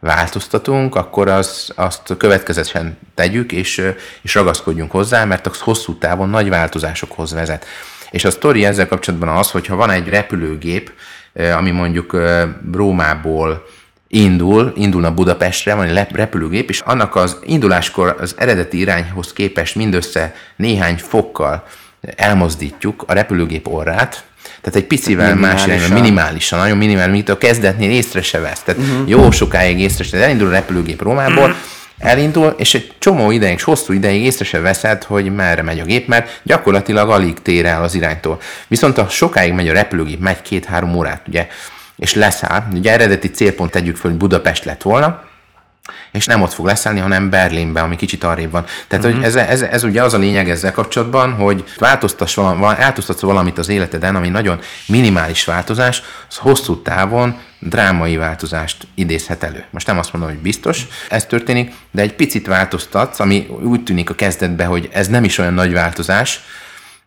változtatunk, akkor az, azt következetesen tegyük, és, és ragaszkodjunk hozzá, mert az hosszú távon nagy változásokhoz vezet. És a sztori ezzel kapcsolatban az, hogy ha van egy repülőgép, ami mondjuk Rómából indul, indulna Budapestre, van egy repülőgép, és annak az induláskor az eredeti irányhoz képest mindössze néhány fokkal elmozdítjuk a repülőgép orrát, tehát egy picivel más irányba, minimálisan, nagyon minimális, mint a kezdetnél észre se vesz. Tehát uh-huh. jó sokáig észre se, elindul a repülőgép Rómából, uh-huh. elindul, és egy csomó ideig, és hosszú ideig észre se veszed, hogy merre megy a gép, mert gyakorlatilag alig tér el az iránytól. Viszont ha sokáig megy a repülőgép, megy két-három órát, ugye és leszáll, ugye eredeti célpont tegyük föl, hogy Budapest lett volna, és nem ott fog leszállni, hanem Berlinbe, ami kicsit arrébb van. Tehát, uh-huh. hogy mhm. ez, ez, ez ugye az a lényeg ezzel kapcsolatban, hogy változtass valami, változtatsz valamit az életeden, ami nagyon minimális változás, az hosszú távon drámai változást idézhet elő. Most nem azt mondom, hogy biztos ez történik, de egy picit változtatsz, ami úgy tűnik a kezdetben, hogy ez nem is olyan nagy változás,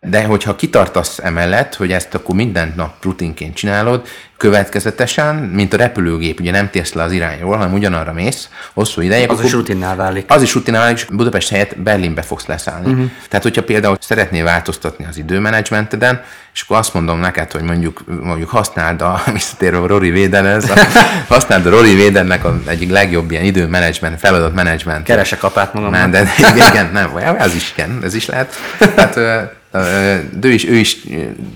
de hogyha kitartasz emellett, hogy ezt akkor minden nap rutinként csinálod, következetesen, mint a repülőgép, ugye nem térsz le az irányról, hanem ugyanarra mész, hosszú ideig. Az is rutinná válik. Az is rutinná válik, és Budapest helyett Berlinbe fogsz leszállni. Uh-huh. Tehát, hogyha például szeretnél változtatni az időmenedzsmenteden, és akkor azt mondom neked, hogy mondjuk, mondjuk használd a, visszatérve a Rory Védenhez, a, használd a Rory Védennek az egyik legjobb ilyen időmenedzsment, feladatmenedzsment. Keresek apát magam. De igen, nem, ez is igen, ez is lehet. Hát, ő is, ő is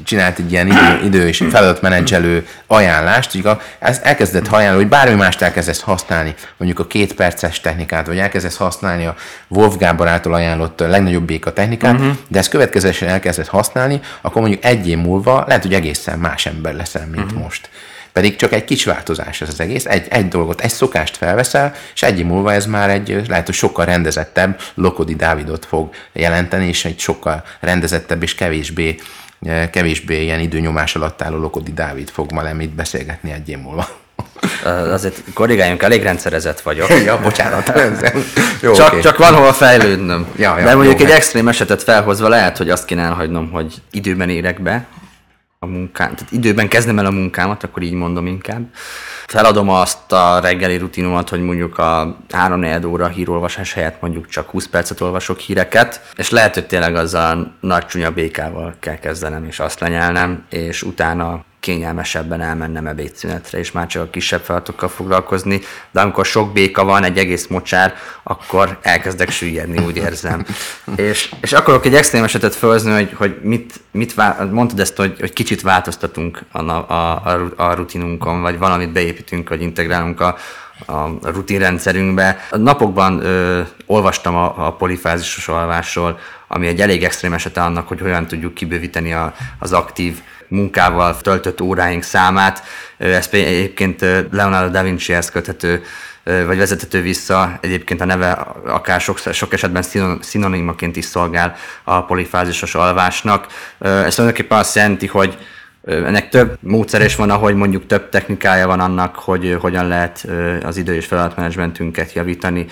csinált egy ilyen idő, idő és feladatmenedzselő ajánlást, hogy ezt elkezdett ajánlani, hogy bármi mást elkezdesz használni, mondjuk a két perces technikát, vagy elkezdesz használni a Wolf Gábor által ajánlott legnagyobb béka technikát, uh-huh. de ezt következetesen elkezdett használni, akkor mondjuk egy év múlva lehet, hogy egészen más ember leszel, mint uh-huh. most. Pedig csak egy kicsi változás ez az egész. Egy, egy dolgot, egy szokást felveszel, és egy múlva ez már egy, lehet, hogy sokkal rendezettebb Lokodi Dávidot fog jelenteni, és egy sokkal rendezettebb és kevésbé kevésbé ilyen időnyomás alatt álló Lokodi Dávid fog ma lemit beszélgetni egy év múlva. Azért korrigáljunk, elég rendszerezett vagyok. ja, bocsánat. Jó, csak, okay. csak van hova fejlődnöm. Ja, ja, De mondjuk jó, egy extrém esetet felhozva lehet, hogy azt kéne elhagynom, hogy időben érek be, a munkám, tehát időben kezdem el a munkámat, akkor így mondom inkább. Feladom azt a reggeli rutinomat, hogy mondjuk a 3 4 óra hírolvasás helyett mondjuk csak 20 percet olvasok híreket, és lehet, hogy tényleg azzal nagy csúnya békával kell kezdenem, és azt lenyelnem, és utána kényelmesebben elmennem ebédszünetre, és már csak a kisebb feladatokkal foglalkozni, de amikor sok béka van, egy egész mocsár, akkor elkezdek süllyedni, úgy érzem. és, és akarok egy extrém esetet felhozni, hogy, hogy mit, mit vá- mondtad ezt, hogy, hogy kicsit változtatunk a, a, a, a rutinunkon, vagy valamit beépítünk, vagy integrálunk a, a rutinrendszerünkbe. A napokban ö, olvastam a, a polifázisos alvásról, ami egy elég extrém esete annak, hogy hogyan tudjuk kibővíteni a, az aktív munkával töltött óráink számát. Ez egyébként Leonardo da Vinci-hez köthető vagy vezethető vissza. Egyébként a neve akár sok, sok esetben szinonimaként is szolgál a polifázisos alvásnak. Ez tulajdonképpen azt jelenti, hogy ennek több módszer is van, ahogy mondjuk több technikája van annak, hogy hogyan lehet az idő és feladatmenedzsmentünket javítani,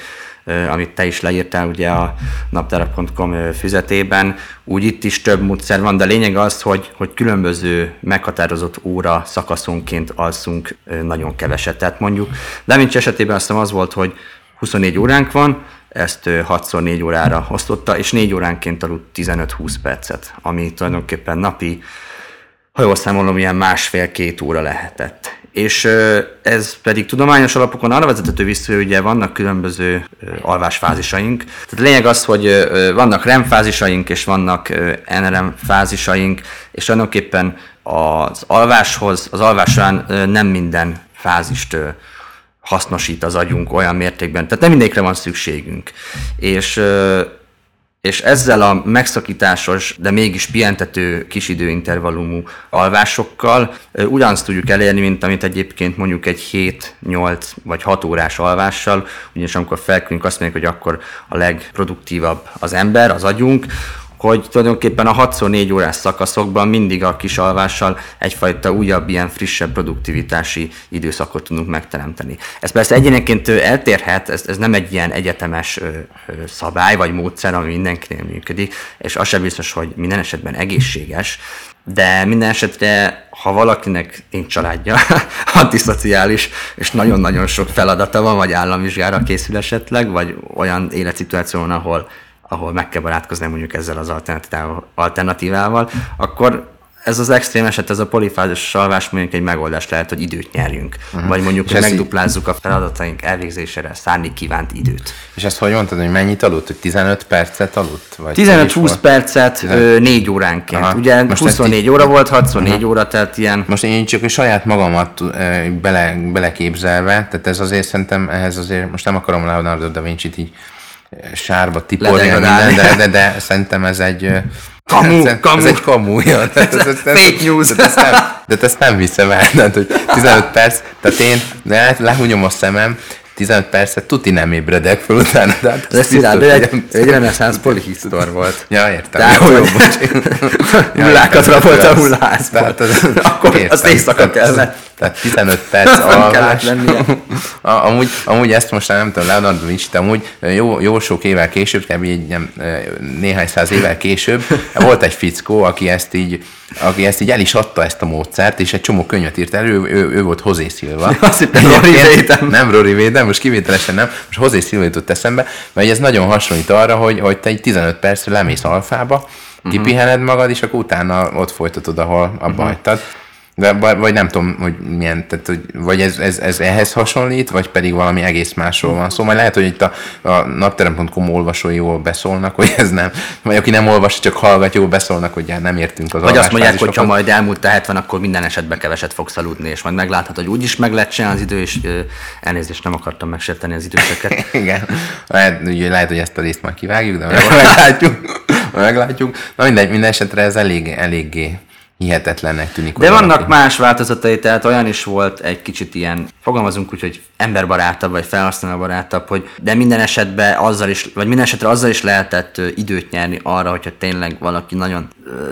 amit te is leírtál ugye a naptárak.com füzetében. Úgy itt is több módszer van, de a lényeg az, hogy, hogy különböző meghatározott óra szakaszonként alszunk nagyon keveset. Tehát mondjuk Davinci esetében azt az volt, hogy 24 óránk van, ezt 6x4 órára osztotta, és 4 óránként aludt 15-20 percet, ami tulajdonképpen napi ha jól számolom, ilyen másfél-két óra lehetett. És ez pedig tudományos alapokon arra vezethető vissza, hogy ugye vannak különböző alvásfázisaink. Tehát a lényeg az, hogy vannak REM fázisaink, és vannak NRM fázisaink, és tulajdonképpen az alváshoz, az alvás során nem minden fázist hasznosít az agyunk olyan mértékben, tehát nem mindegyikre van szükségünk. És és ezzel a megszakításos, de mégis pihentető kis időintervallumú alvásokkal ugyanazt tudjuk elérni, mint amit egyébként mondjuk egy 7, 8 vagy 6 órás alvással, ugyanis amikor felkülünk azt mondjuk, hogy akkor a legproduktívabb az ember, az agyunk, hogy tulajdonképpen a 6-4 órás szakaszokban mindig a kis alvással egyfajta újabb, ilyen frissebb produktivitási időszakot tudunk megteremteni. Ez persze egyénenként eltérhet, ez, ez nem egy ilyen egyetemes szabály vagy módszer, ami mindenkinél működik, és az sem biztos, hogy minden esetben egészséges, de minden esetre, ha valakinek nincs családja, antiszociális, és nagyon-nagyon sok feladata van, vagy államvizsgára készül esetleg, vagy olyan életszituáció van, ahol ahol meg kell barátkozni mondjuk ezzel az alternatívával, akkor ez az extrém eset, ez a polifázis salvás mondjuk egy megoldás lehet, hogy időt nyerjünk. Uh-huh. Vagy mondjuk, hogy megduplázzuk a feladataink elvégzésére szánni kívánt időt. És ezt hogy mondtad, hogy mennyit aludt? Hogy 15 percet aludt? 15-20 percet 15... 4 óránként. Aha. Ugye Most 24 óra volt, 64 uh-huh. óra, tehát ilyen... Most én csak saját magamat bele, beleképzelve, tehát ez azért szerintem ehhez azért, most nem akarom Leonardo da Vinci-t így sárba tiporni, minden, de, de, de szerintem ez egy Kamu, ez, kamu. ez egy kamu, ja. Tehát, ez, ez, Fake news. De ezt nem, de ezt nem viszem el, tehát, hogy 15 perc, tehát én de lehúnyom a szemem, 15 percet tuti nem ébredek fel utána. De hát ez biztos, de egy, egy reneszánsz polihisztor volt. Ja, értem. Tehát, jó, jó, Hullákat rabolt a hullázba. Akkor értem, azt éjszaka kellett. Tehát 15 perc alvás. amúgy, amúgy ezt most nem tudom, Leonardo Vinci, amúgy jó, jó sok évvel később, kb. Így, nem, néhány száz évvel később volt egy fickó, aki ezt így aki ezt így el is adta ezt a módszert, és egy csomó könyvet írt elő, ő, ő, ő volt Hozé Szilva. Azt hittem Rory Védem. Nem Rory Védem, most kivételesen nem, most Hozé Szilva jutott eszembe, mert ez nagyon hasonlít arra, hogy, hogy te egy 15 percre lemész alfába, kipihened magad, és akkor utána ott folytatod, ahol abba uh-huh. hagytad. De, vagy nem tudom, hogy milyen, tehát, hogy, vagy ez, ez, ez, ehhez hasonlít, vagy pedig valami egész másról van szó. Szóval lehet, hogy itt a, a napterem.com olvasói jól beszólnak, hogy ez nem, vagy aki nem olvas, csak hallgat, jól beszólnak, hogy nem értünk az Vagy azt mondják, hogy ha majd elmúlt a 70, akkor minden esetben keveset fogsz aludni, és majd megláthat, hogy úgyis meg csinálni az idő, és ö, elnézést nem akartam megsérteni az időseket. Igen, lehet, ugye, lehet, hogy ezt a részt majd kivágjuk, de meglátjuk. meglátjuk. Na mindegy, minden esetre ez elég, eléggé hihetetlennek tűnik. De vannak valaki. más változatai, tehát olyan is volt egy kicsit ilyen, fogalmazunk úgy, hogy emberbarátabb, vagy felhasználóbarátabb, hogy de minden esetben azzal is, vagy minden esetre azzal is lehetett időt nyerni arra, hogyha tényleg valaki nagyon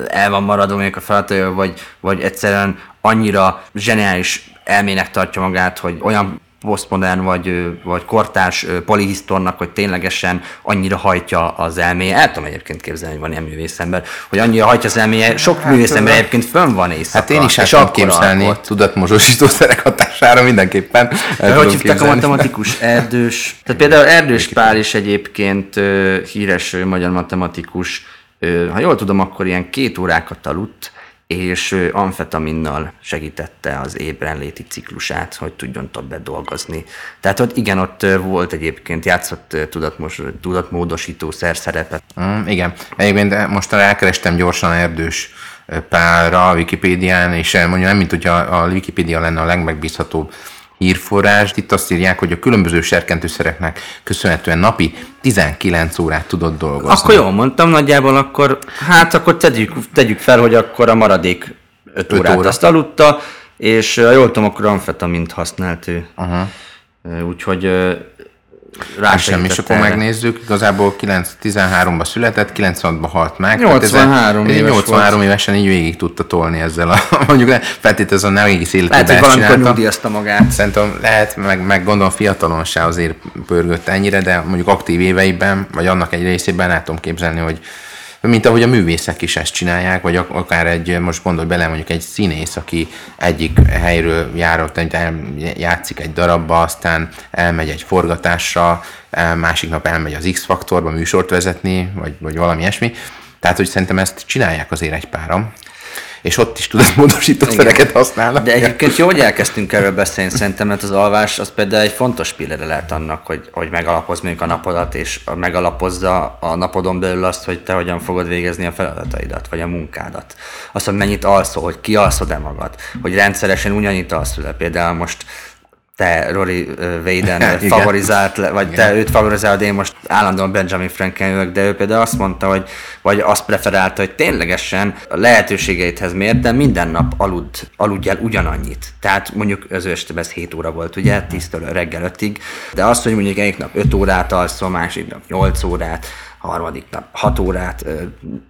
el van maradva még a feladataival, vagy, vagy egyszerűen annyira zseniális elmének tartja magát, hogy olyan posztmodern vagy, vagy kortárs polihisztornak, hogy ténylegesen annyira hajtja az elméje. El tudom egyébként képzelni, hogy van ilyen művészember, hogy annyira hajtja az elméje. Sok hát, művészember egyébként fönn van éjszaka. Hát én is el tudom képzelni alkot. tudatmozsósítószerek hatására mindenképpen. El hogy hívták a matematikus erdős? Tehát például Erdős Pál is egyébként híres magyar matematikus, ha jól tudom, akkor ilyen két órákat aludt, és amfetaminnal segítette az ébrenléti ciklusát, hogy tudjon többet dolgozni. Tehát ott igen, ott volt egyébként, játszott tudatmos, tudatmódosító szerszerepet. Mm, igen, egyébként most elkerestem gyorsan erdős párra a Wikipédián, és mondja nem, mint hogyha a Wikipédia lenne a legmegbízhatóbb hírforrás. Itt azt írják, hogy a különböző serkentőszereknek köszönhetően napi 19 órát tudott dolgozni. Akkor jól mondtam, nagyjából akkor, hát akkor tegyük, tegyük fel, hogy akkor a maradék 5 órát óra. azt aludta, és jól tudom, akkor amfetamint használt ő. Uh-huh. Úgyhogy Hát semmi, és akkor erre. megnézzük, igazából 9-13-ban született, 96-ban halt meg. 83 ez, éves 83 volt. évesen így végig tudta tolni ezzel a, mondjuk le, feltétlenül nem egész Lehet, életében hogy ezt valamikor nyugdíjazta magát. Szerintem lehet, meg, meg gondolom fiatalon se azért pörgött ennyire, de mondjuk aktív éveiben, vagy annak egy részében el tudom képzelni, hogy mint ahogy a művészek is ezt csinálják, vagy ak- akár egy, most gondolj bele, mondjuk egy színész, aki egyik helyről járott, játszik egy darabba, aztán elmegy egy forgatásra, el, másik nap elmegy az X-faktorba műsort vezetni, vagy, vagy valami ilyesmi. Tehát, hogy szerintem ezt csinálják azért egy páram. És ott is tudod módosítószereket használnak. De egyébként jó, hogy elkezdtünk erről beszélni, szerintem, mert az alvás az például egy fontos pillére lehet annak, hogy, hogy megalapoz mondjuk a napodat, és megalapozza a napodon belül azt, hogy te hogyan fogod végezni a feladataidat, vagy a munkádat. Azt, hogy mennyit alszol, hogy kialszod-e magad, hogy rendszeresen ugyanit alszol Például most te Rory Vaden Igen. favorizált, vagy te őt favorizálod, én most állandóan Benjamin Franklin ülök, de ő például azt mondta, hogy, vagy azt preferálta, hogy ténylegesen a lehetőségeidhez mért, de minden nap alud, aludj el ugyanannyit. Tehát mondjuk az ő esetben ez 7 óra volt, ugye, 10-től reggel 5-ig, de azt, hogy mondjuk egyik nap 5 órát alszol, másik nap 8 órát, harmadik nap 6 órát,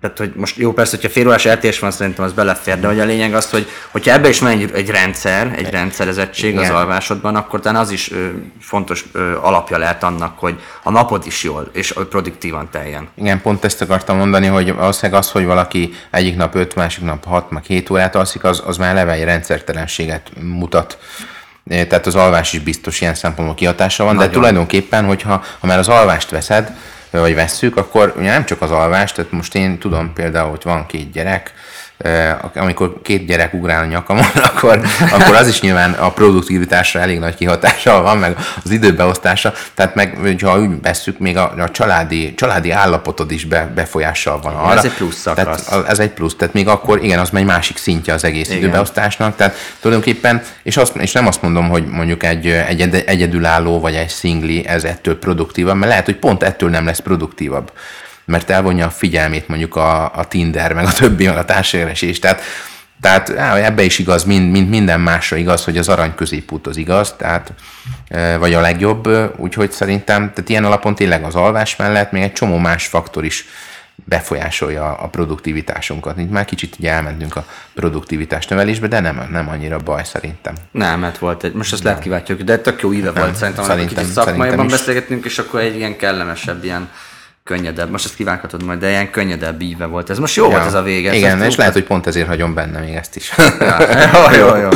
tehát hogy most jó persze, hogyha fél órás eltérés van, szerintem az belefér, de hogy a lényeg az, hogy hogyha ebbe is van egy, egy rendszer, egy rendszerezettség az Igen. alvásodban, akkor talán az is fontos alapja lehet annak, hogy a napod is jól és produktívan teljen. Igen, pont ezt akartam mondani, hogy valószínűleg az, hogy valaki egyik nap 5, másik nap 6, meg 7 órát alszik, az, az már eleve egy rendszertelenséget mutat. Eh, Tehát az alvás is biztos ilyen szempontból kihatása van, Nagyon. de tulajdonképpen, hogyha ha már az alvást veszed, vagy vesszük, akkor ugye nem csak az alvást, tehát most én tudom például, hogy van két gyerek, amikor két gyerek ugrál a nyakamon, akkor, akkor az is nyilván a produktivitásra elég nagy kihatással van, meg az időbeosztása, tehát meg, hogyha úgy vesszük, még a, a családi, családi állapotod is be, befolyással van arra. ez egy plusz szakasz. Tehát ez egy plusz, tehát még akkor igen, az egy másik szintje az egész Igen. időbeosztásnak, tehát tulajdonképpen, és, azt, és nem azt mondom, hogy mondjuk egy, egy ed- egyedülálló vagy egy szingli ez ettől produktívabb, mert lehet, hogy pont ettől nem lesz produktívabb mert elvonja a figyelmét mondjuk a, a Tinder, meg a többi, meg a társkeresés. Tehát, tehát á, ebbe is igaz, mint, mint minden másra igaz, hogy az arany középút az igaz, tehát, e, vagy a legjobb, e, úgyhogy szerintem, tehát ilyen alapon tényleg az alvás mellett még egy csomó más faktor is befolyásolja a produktivitásunkat. Itt már kicsit ugye elmentünk a produktivitás növelésbe, de nem, nem annyira baj szerintem. Nem, mert volt egy, most ezt lehet kiváltjuk, de tök jó íve volt szerintem, szerintem- kicsit szakmaiban szerintem beszélgetünk, és akkor egy ilyen kellemesebb, ilyen könnyedebb, most ezt kívánhatod majd, de ilyen könnyedebb íve volt. Ez most jó volt ez a vége. Igen, és lehet, hogy pont ezért hagyom benne még ezt is. Ja, jó, jó.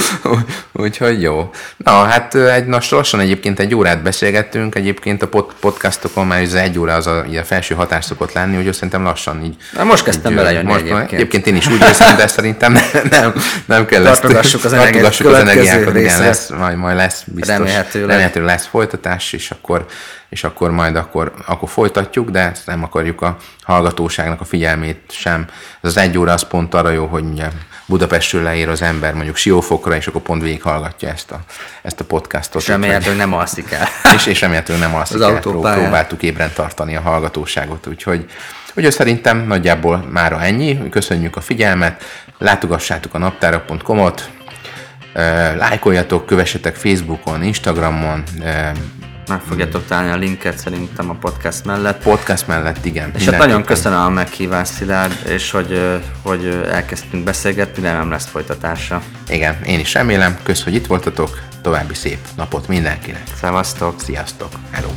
Úgyhogy jó. Na, hát egy, most lassan egyébként egy órát beszélgettünk, egyébként a pod, podcastokon már ez egy óra az a, a felső határ szokott lenni, úgyhogy szerintem lassan így. Na, most kezdtem így, belejönni most, egyébként. egyébként én is úgy érzem, de szerintem nem, nem, nem kell ezt- Tartogassuk az tartogassuk az energiákat, igen, lesz, majd, majd lesz biztos. Remélhetőleg. remélhetőleg lesz folytatás, és akkor, és akkor majd akkor, akkor folytatjuk, de ezt nem akarjuk a hallgatóságnak a figyelmét sem. Ez az egy óra az pont arra jó, hogy ugye Budapestről leér az ember mondjuk Siófokra, és akkor pont végighallgatja ezt a, ezt a podcastot. És remélhetőleg nem alszik el. és, és remélhetőleg nem alszik Az el, autópályán. próbáltuk ébren tartani a hallgatóságot, úgyhogy, úgyhogy szerintem nagyjából mára ennyi. Köszönjük a figyelmet, látogassátok a naptárak.com-ot, lájkoljatok, kövessetek Facebookon, Instagramon, Meg fogjátok találni a linket szerintem a podcast mellett. podcast mellett, igen. És hát nagyon köszönöm a meghívást, Szilárd, és hogy, hogy elkezdtünk beszélgetni, de nem lesz folytatása. Igen, én is remélem. Kösz, hogy itt voltatok. További szép napot mindenkinek. Szevasztok! Sziasztok! Hello!